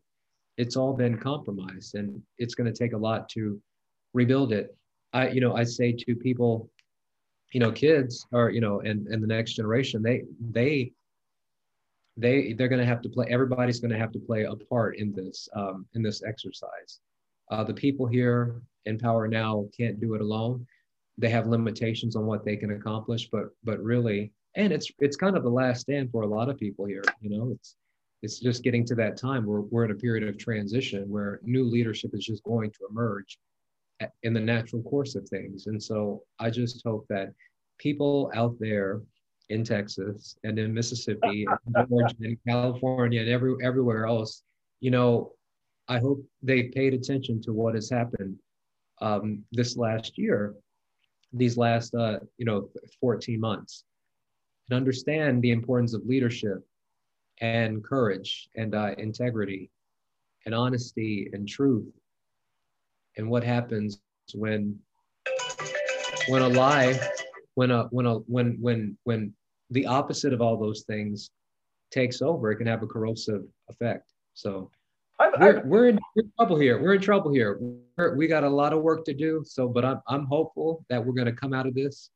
It's all been compromised, and it's going to take a lot to rebuild it. I you know I say to people, you know, kids or you know, and and the next generation, they they they they're going to have to play everybody's going to have to play a part in this um, in this exercise uh, the people here in power now can't do it alone they have limitations on what they can accomplish but but really and it's it's kind of the last stand for a lot of people here you know it's it's just getting to that time where we're in a period of transition where new leadership is just going to emerge in the natural course of things. And so i just hope that people out there in Texas and in Mississippi and Georgia and California and every, everywhere else, you know, I hope they paid attention to what has happened um, this last year, these last, uh, you know, 14 months, and understand the importance of leadership and courage and uh, integrity and honesty and truth and what happens when when a lie when a when a when when when the opposite of all those things takes over, it can have a corrosive effect. So I've, we're, I've, we're, in, we're, in, trouble here. We're in trouble here. We're, we got a lot of work to do. So, but I'm, I'm hopeful that we're going to come out of this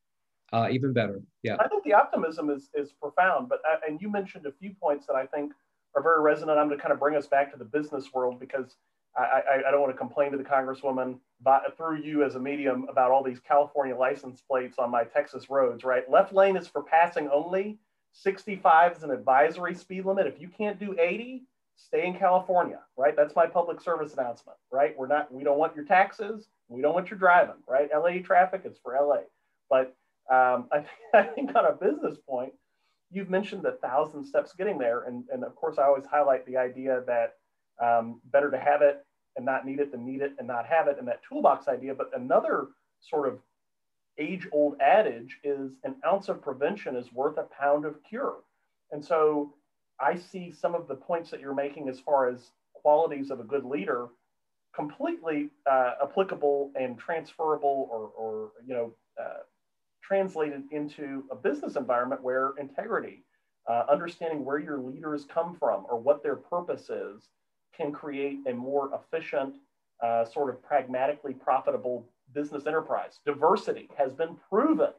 uh, even better. Yeah. I think the optimism is, is profound, but, uh, and you mentioned a few points that I think are very resonant. I'm going to kind of bring us back to the business world because I, I, I don't want to complain to the Congresswoman by, through you as a medium about all these California license plates on my Texas roads, right? Left lane is for passing only. 65 is an advisory speed limit. If you can't do 80, stay in California, right? That's my public service announcement, right? We're not, we don't want your taxes. We don't want your driving, right? LA traffic is for LA. But um, I, I think on a business point, you've mentioned the thousand steps getting there. And, and of course, I always highlight the idea that um, better to have it and not need it than need it and not have it and that toolbox idea. But another sort of age old adage is an ounce of prevention is worth a pound of cure. And so I see some of the points that you're making as far as qualities of a good leader completely uh, applicable and transferable or, or you know, uh, translated into a business environment where integrity, uh, understanding where your leaders come from or what their purpose is, can create a more efficient, uh, sort of pragmatically profitable business enterprise. Diversity has been proven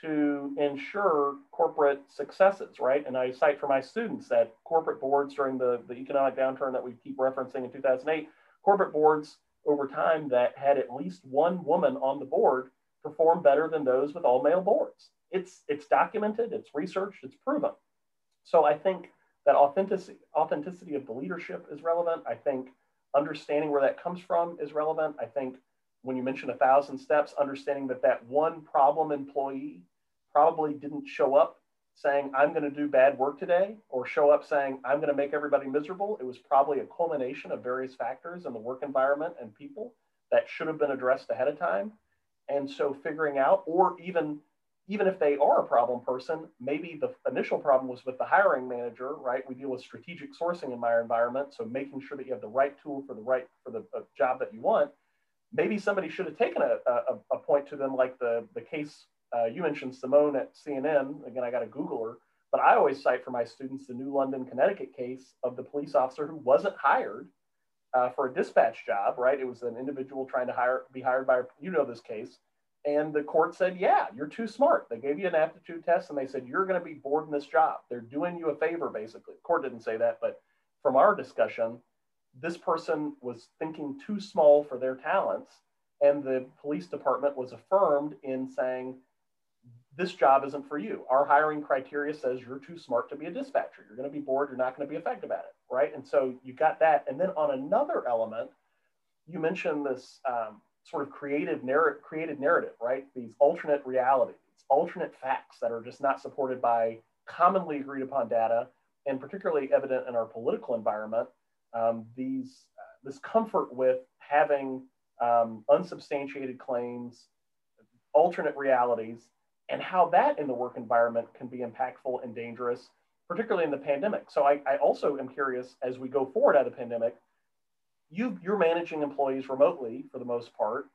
to ensure corporate successes, right? And I cite for my students that corporate boards during the, the economic downturn that we keep referencing in 2008, corporate boards over time that had at least one woman on the board perform better than those with all male boards. It's, it's documented, it's researched, it's proven. So I think that authenticity, authenticity of the leadership is relevant. I think understanding where that comes from is relevant. I think when you mention a thousand steps, understanding that that one problem employee probably didn't show up saying, I'm going to do bad work today, or show up saying, I'm going to make everybody miserable. It was probably a culmination of various factors in the work environment and people that should have been addressed ahead of time. And so figuring out, or even even if they are a problem person, maybe the initial problem was with the hiring manager, right? We deal with strategic sourcing in my environment, so making sure that you have the right tool for the right for the job that you want. Maybe somebody should have taken a, a, a point to them, like the the case uh, you mentioned, Symone at CNN. Again, I got to Google her, but I always cite for my students the New London, Connecticut case of the police officer who wasn't hired uh, for a dispatch job, right? It was an individual trying to hire be hired by you know this case and the court said, yeah, you're too smart. They gave you an aptitude test and they said, you're going to be bored in this job. They're doing you a favor, basically. The court didn't say that, but from our discussion, this person was thinking too small for their talents. And the police department was affirmed in saying, this job isn't for you. Our hiring criteria says you're too smart to be a dispatcher. You're going to be bored. You're not going to be effective at it. Right. And so you got that. And then on another element, you mentioned this um, sort of creative narrative, created narrative, right? These alternate realities, alternate facts that are just not supported by commonly agreed upon data, and particularly evident in our political environment. Um, these uh, this comfort with having um, unsubstantiated claims, alternate realities, and how that in the work environment can be impactful and dangerous, particularly in the pandemic. So I, I also am curious as we go forward out of the pandemic, you, you're managing employees remotely for the most part.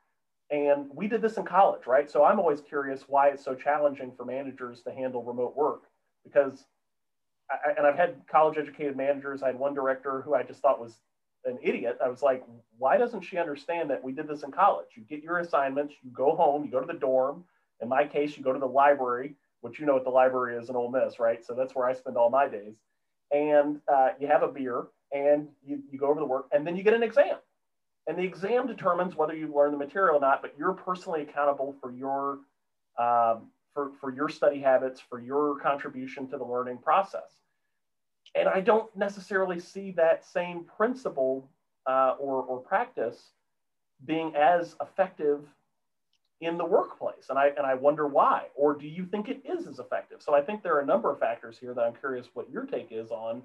And we did this in college, right? So I'm always curious why it's so challenging for managers to handle remote work because, I, and I've had college educated managers. I had one director who I just thought was an idiot. I was like, why doesn't she understand that we did this in college? You get your assignments, you go home, you go to the dorm. In my case, you go to the library, which you know what the library is in Ole Miss, right? So that's where I spend all my days. And uh, you have a beer and you, you go over the work and then you get an exam. And the exam determines whether you learn the material or not, but you're personally accountable for your um, for, for your study habits, for your contribution to the learning process. And I don't necessarily see that same principle uh, or, or practice being as effective in the workplace. And I, and I wonder why, or do you think it is as effective? So I think there are a number of factors here that I'm curious what your take is on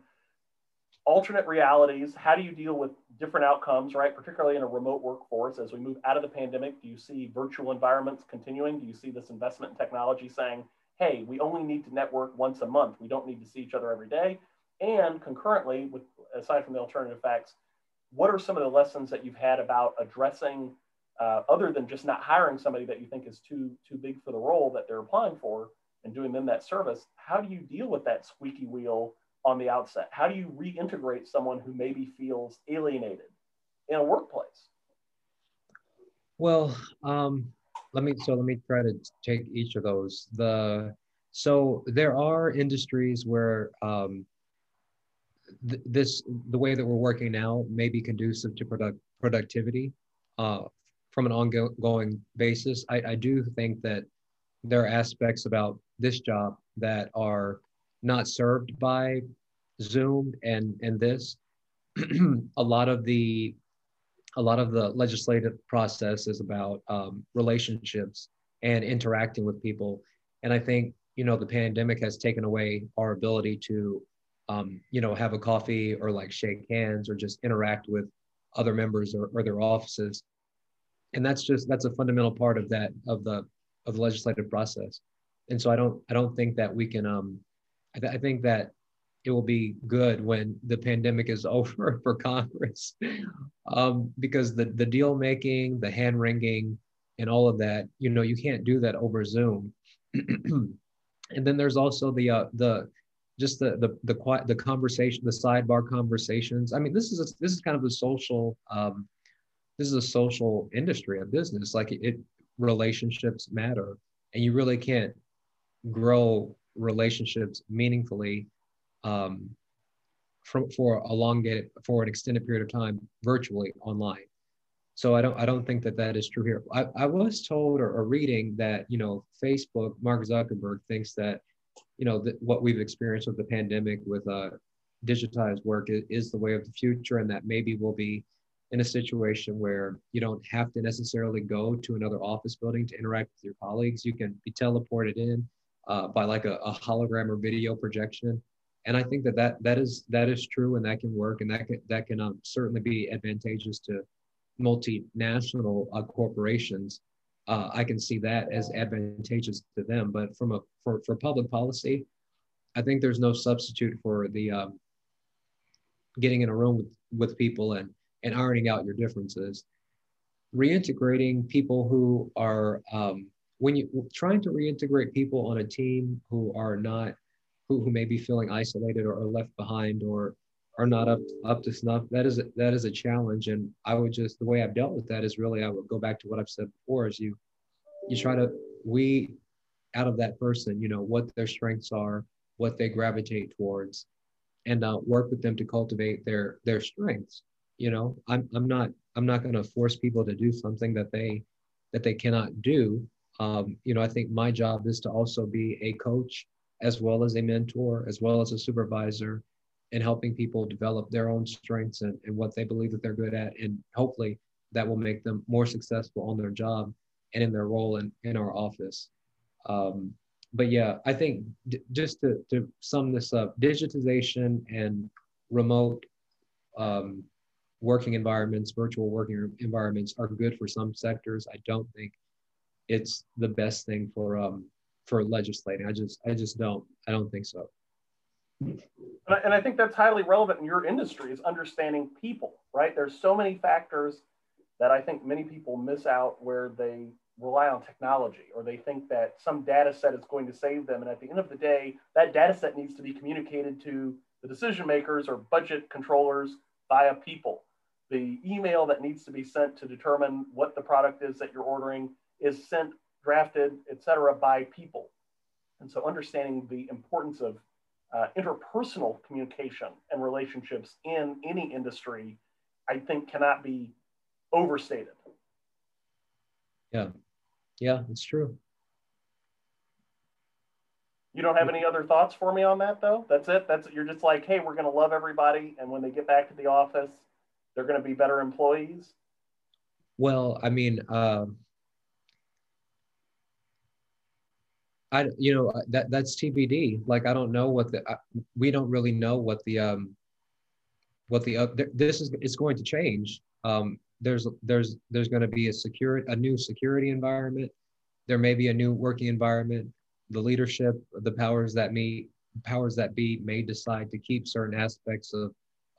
alternate realities. How do you deal with different outcomes, right? Particularly in a remote workforce as we move out of the pandemic, do you see virtual environments continuing? Do you see this investment in technology saying, hey, we only need to network once a month. We don't need to see each other every day. And concurrently, with aside from the alternative facts, what are some of the lessons that you've had about addressing, uh, other than just not hiring somebody that you think is too too big for the role that they're applying for and doing them that service? How do you deal with that squeaky wheel on the outset? How do you reintegrate someone who maybe feels alienated in a workplace? Well, um, let me so let me try to take each of those. The so there are industries where um, th- this the way that we're working now may be conducive to product productivity uh, from an ongoing basis. I, I do think that there are aspects about this job that are not served by Zoom and and this. a lot of the a lot of the legislative process is about um, relationships and interacting with people, and I think you know the pandemic has taken away our ability to um, you know, have a coffee or like shake hands or just interact with other members or, or their offices. And that's just that's a fundamental part of that of the of the legislative process. And so I don't I don't think that we can um I, th- I think that it will be good when the pandemic is over for Congress, um, because the the deal making, the hand wringing, and all of that, you know, you can't do that over Zoom. and then there's also the uh, the just the the the quiet the conversation, the sidebar conversations. I mean, this is a, this is kind of a social um, this is a social industry, a business. Like it, relationships matter, and you really can't grow relationships meaningfully um, for, for elongated for an extended period of time virtually online. So I don't I don't think that that is true here. I, I was told or, or reading that you know Facebook Mark Zuckerberg thinks that you know, the, what we've experienced with the pandemic with uh, digitized work is, is the way of the future, and that maybe we'll be in a situation where you don't have to necessarily go to another office building to interact with your colleagues. You can be teleported in uh, by like a, a, hologram or video projection. And I think that, that that is that is true, and that can work, and that can that can um, certainly be advantageous to multinational uh, corporations uh, I can see that as advantageous to them. But from a for, for public policy, I think there's no substitute for the um, getting in a room with, with people and and ironing out your differences. Reintegrating people who are um, when you trying to reintegrate people on a team who are not who, who may be feeling isolated or, left behind or are not up up to snuff that is a, that is a challenge and i would just the way i've dealt with that is really i would go back to what i've said before is you you try to we out of that person you know what their strengths are what they gravitate towards and uh, work with them to cultivate their their strengths you know i'm, I'm not i'm not going to force people to do something that they that they cannot do um, you know i think my job is to also be a coach as well as a mentor as well as a supervisor and helping people develop their own strengths and, and what they believe that they're good at and hopefully that will make them more successful on their job and in their role in, in our office. Um, but yeah, I think d- just to, to sum this up, digitization and remote um, working environments, virtual working environments are good for some sectors. I don't think it's the best thing for um, for legislating. I just I just don't I don't think so. And I think that's highly relevant in your industry is understanding people, right? There's so many factors that I think many people miss out where they rely on technology or they think that some data set is going to save them. And at the end of the day, that data set needs to be communicated to the decision makers or budget controllers via people. The email that needs to be sent to determine what the product is that you're ordering is sent, drafted, et cetera, by people. And so understanding the importance of uh, interpersonal communication and relationships in any industry, I think cannot be overstated. Yeah, yeah, it's true. You don't have any other thoughts for me on that, though. That's it. That's you're just like, hey, we're going to love everybody, and when they get back to the office, they're going to be better employees. Well, I mean, um, I you know that that's TBD. Like I don't know what the uh, we don't really know what the um what the uh, th- this is it's going to change. Um, there's there's there's going to be a secure a new security environment. There may be a new working environment. The leadership, the powers that meet, powers that be, may decide to keep certain aspects of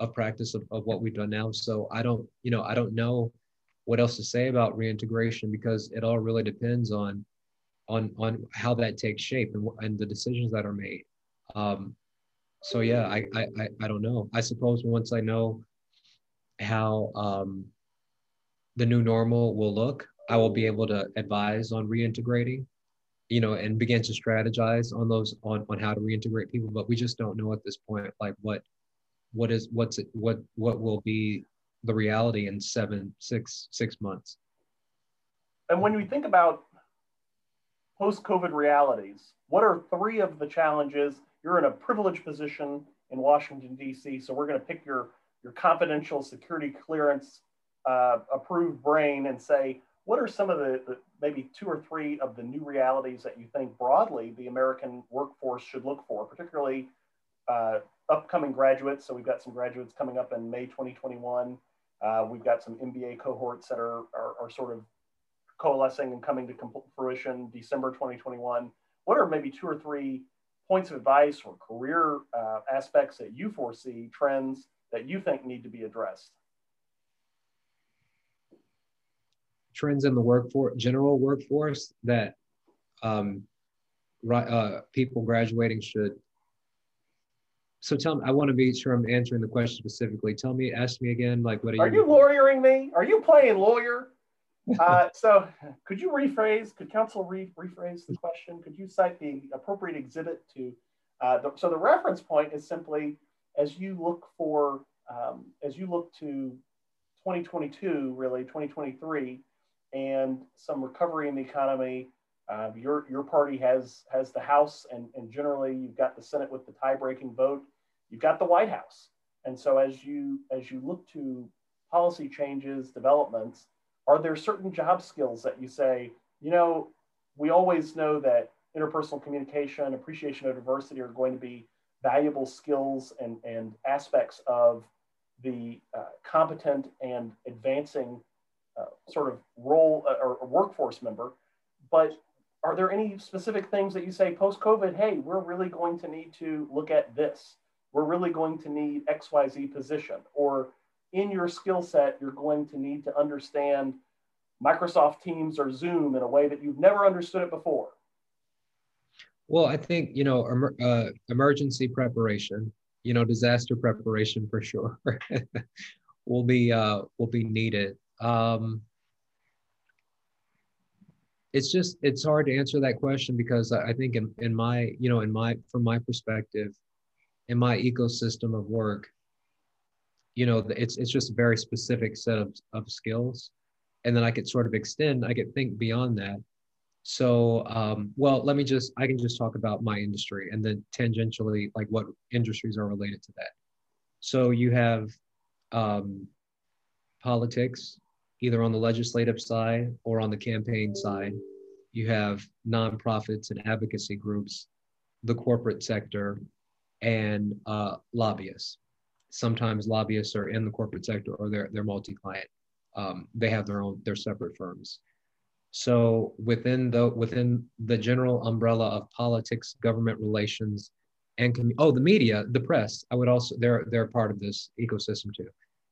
of practice of, of what we've done now. So I don't you know I don't know what else to say about reintegration because it all really depends on on on how that takes shape and, and the decisions that are made. Um, so yeah, I, I I don't know. I suppose once I know how um, the new normal will look, I will be able to advise on reintegrating, you know, and begin to strategize on those on, on how to reintegrate people. But we just don't know at this point, like what what is what's it what what will be the reality in seven six six months. And when we think about post-COVID realities, what are three of the challenges? You're in a privileged position in Washington D.C., so we're going to pick your your confidential security clearance uh, approved brain and say, what are some of the, the, maybe two or three of the new realities that you think broadly the American workforce should look for, particularly uh, upcoming graduates? So we've got some graduates coming up in May 2021. Uh, we've got some MBA cohorts that are, are, are sort of coalescing and coming to fruition December 2021. What are maybe two or three points of advice or career uh, aspects that you foresee, trends that you think need to be addressed? trends in the workforce, general workforce that um, uh, people graduating should. So tell me, I want to be sure I'm answering the question specifically. Tell me, ask me again, like what are, are you? Are you lawyering me? Are you playing lawyer? uh, so could you rephrase, could counsel re rephrase the question? Could you cite the appropriate exhibit to, uh, the, so the reference point is simply as you look for, um, as you look to 2022, really 2023, and some recovery in the economy. Uh, your your party has has the House, and and generally you've got the Senate with the tie-breaking vote. You've got the White House, and so as you as you look to policy changes, developments, are there certain job skills that you say, you know, we always know that interpersonal communication, appreciation of diversity are going to be valuable skills and, and aspects of the uh, competent and advancing uh, sort of role uh, or workforce member. But are there any specific things that you say post COVID, hey, we're really going to need to look at this? We're really going to need XYZ position. Or in your skill set, you're going to need to understand Microsoft Teams or Zoom in a way that you've never understood it before. Well, I think, you know, uh, emergency preparation, you know, disaster preparation for sure will be uh, will be needed um, it's just it's hard to answer that question because I think in, in my you know in my from my perspective, in my ecosystem of work, you know it's it's just a very specific set of, of skills, and then I could sort of extend I could think beyond that. So um, well, let me just I can just talk about my industry and then tangentially like what industries are related to that. So you have um, politics, either on the legislative side or on the campaign side. You have nonprofits and advocacy groups, the corporate sector, and uh, lobbyists. Sometimes lobbyists are in the corporate sector or they're, they're multi-client. Um, they have their own, their separate firms. So within the within the general umbrella of politics, government relations, and oh, the media, the press, I would also they're they're part of this ecosystem too.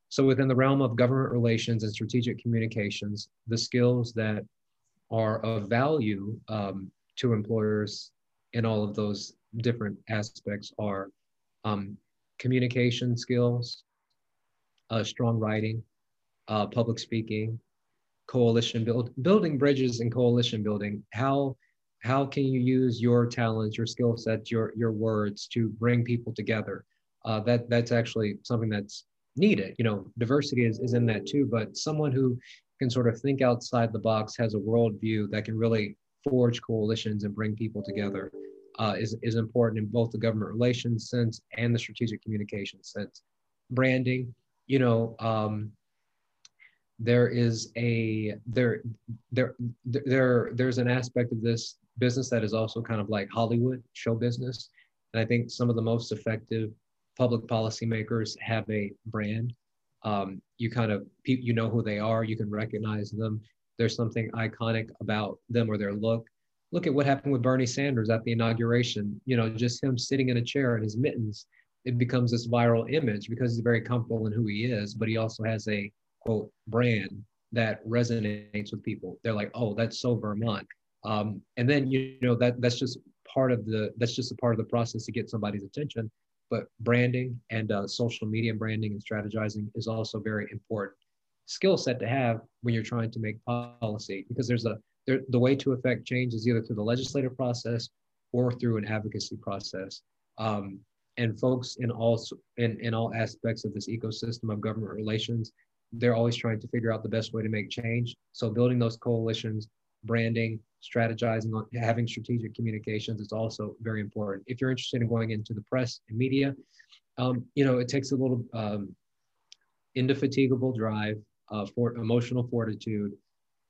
So within the realm of government relations and strategic communications, the skills that are of value um, to employers in all of those different aspects are um, communication skills, uh, strong writing, uh, public speaking, coalition build, building bridges and coalition building. How how can you use your talents, your skill sets, your your words to bring people together? Uh, that that's actually something that's needed. You know, diversity is, is in that too, but someone who can sort of think outside the box has a worldview that can really forge coalitions and bring people together uh, is, is important in both the government relations sense and the strategic communication sense. Branding, you know, um, there is a there there there there's an aspect of this business that is also kind of like Hollywood show business, and I think some of the most effective public policymakers have a brand. Um, you kind of you know who they are, you can recognize them. There's something iconic about them or their look. Look at what happened with Bernie Sanders at the inauguration. You know, just him sitting in a chair in his mittens. It becomes this viral image because he's very comfortable in who he is, but he also has a quote brand that resonates with people. They're like, oh, that's so Vermont. Um, and then you know that that's just part of the that's just a part of the process to get somebody's attention. But branding and uh, social media branding and strategizing is also very important skill set to have when you're trying to make policy because there's a the way to affect change is either through the legislative process or through an advocacy process. Um, and folks in all in, in all aspects of this ecosystem of government relations they're always trying to figure out the best way to make change. So building those coalitions, branding, strategizing, having strategic communications is also very important. If you're interested in going into the press and media, um, you know, it takes a little um, indefatigable drive, uh, for emotional fortitude,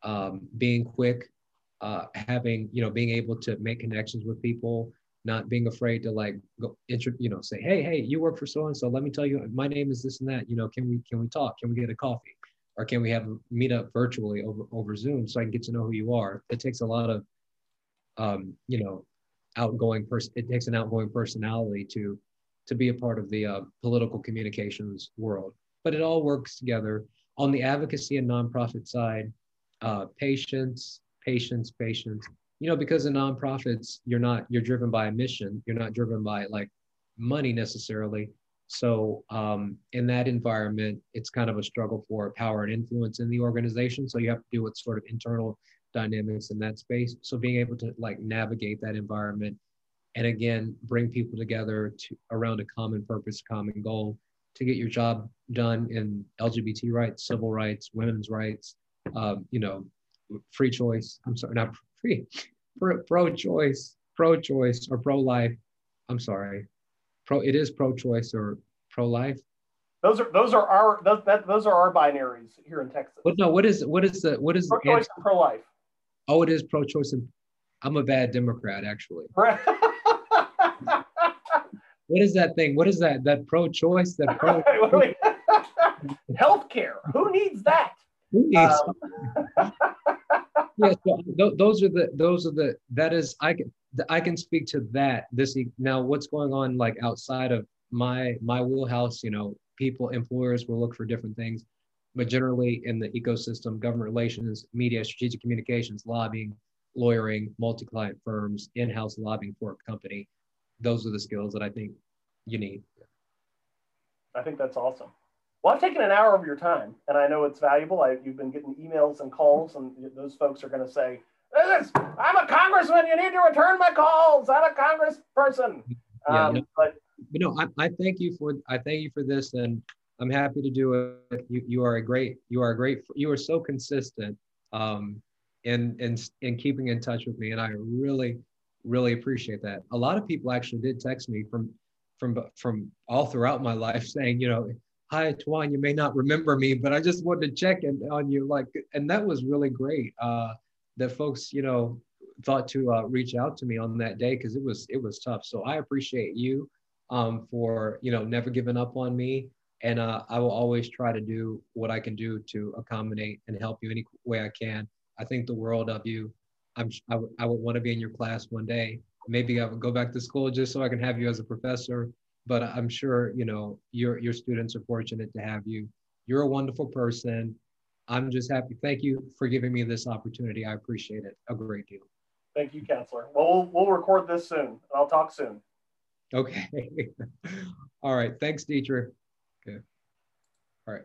um, being quick, uh, having, you know, being able to make connections with people, not being afraid to like go you know, say, hey, hey, you work for so and so. Let me tell you, my name is this and that. You know, can we can we talk? Can we get a coffee? Or can we have a meet up virtually over over Zoom so I can get to know who you are? It takes a lot of um, you know, outgoing person. It takes an outgoing personality to to be a part of the uh, political communications world. But it all works together. On the advocacy and nonprofit side, uh, patience, patience, patience, you know because in nonprofits you're not you're driven by a mission. You're not driven by like money necessarily. So um, in that environment it's kind of a struggle for power and influence in the organization. So you have to deal with sort of internal dynamics in that space. So being able to like navigate that environment and again bring people together to around a common purpose common goal to get your job done in lgbt rights civil rights women's rights um, you know free choice i'm sorry not free pro-choice, pro-choice, or pro-life. I'm sorry, pro. It is pro-choice or pro-life. Those are those are our those, that, those are our binaries here in Texas. But no, what is what is the what is pro-choice and pro-life? Oh, it is pro-choice and I'm a bad Democrat actually. what is that thing? What is that? That pro-choice? That pro. Healthcare. Who needs that? Who needs? Um, yeah, so th- those are the those are the that is I can I can speak to that. This now what's going on like outside of my my wheelhouse. You know, people employers will look for different things, but generally in the ecosystem, government relations, media, strategic communications, lobbying, lawyering, multi-client firms, in-house lobbying for a company. Those are the skills that I think you need. I think that's awesome. Well, I've taken an hour of your time, and I know it's valuable. I, you've been getting emails and calls, and those folks are going to say, I'm a congressman. You need to return my calls. I'm a congressperson. Yeah, um, but you know, I, I thank you for I thank you for this, and I'm happy to do it. You, you are a great you are a great you are so consistent um, in in in keeping in touch with me, and I really really appreciate that. A lot of people actually did text me from from from all throughout my life saying, you know, hi, Twaun, you may not remember me, but I just wanted to check in on you. Like, and that was really great. Uh, that folks, you know, thought to uh, reach out to me on that day because it was it was tough. So I appreciate you um, for you know never giving up on me, and uh, I will always try to do what I can do to accommodate and help you any way I can. I think the world of you. I'm I, w- I would want to be in your class one day. Maybe I would go back to school just so I can have you as a professor. But I'm sure you know your your students are fortunate to have you. You're a wonderful person. I'm just happy. Thank you for giving me this opportunity. I appreciate it a great deal. Thank you, Counselor. Well, we'll, we'll record this soon. I'll talk soon. Okay. All right. Thanks, Dietrich. Okay. All right.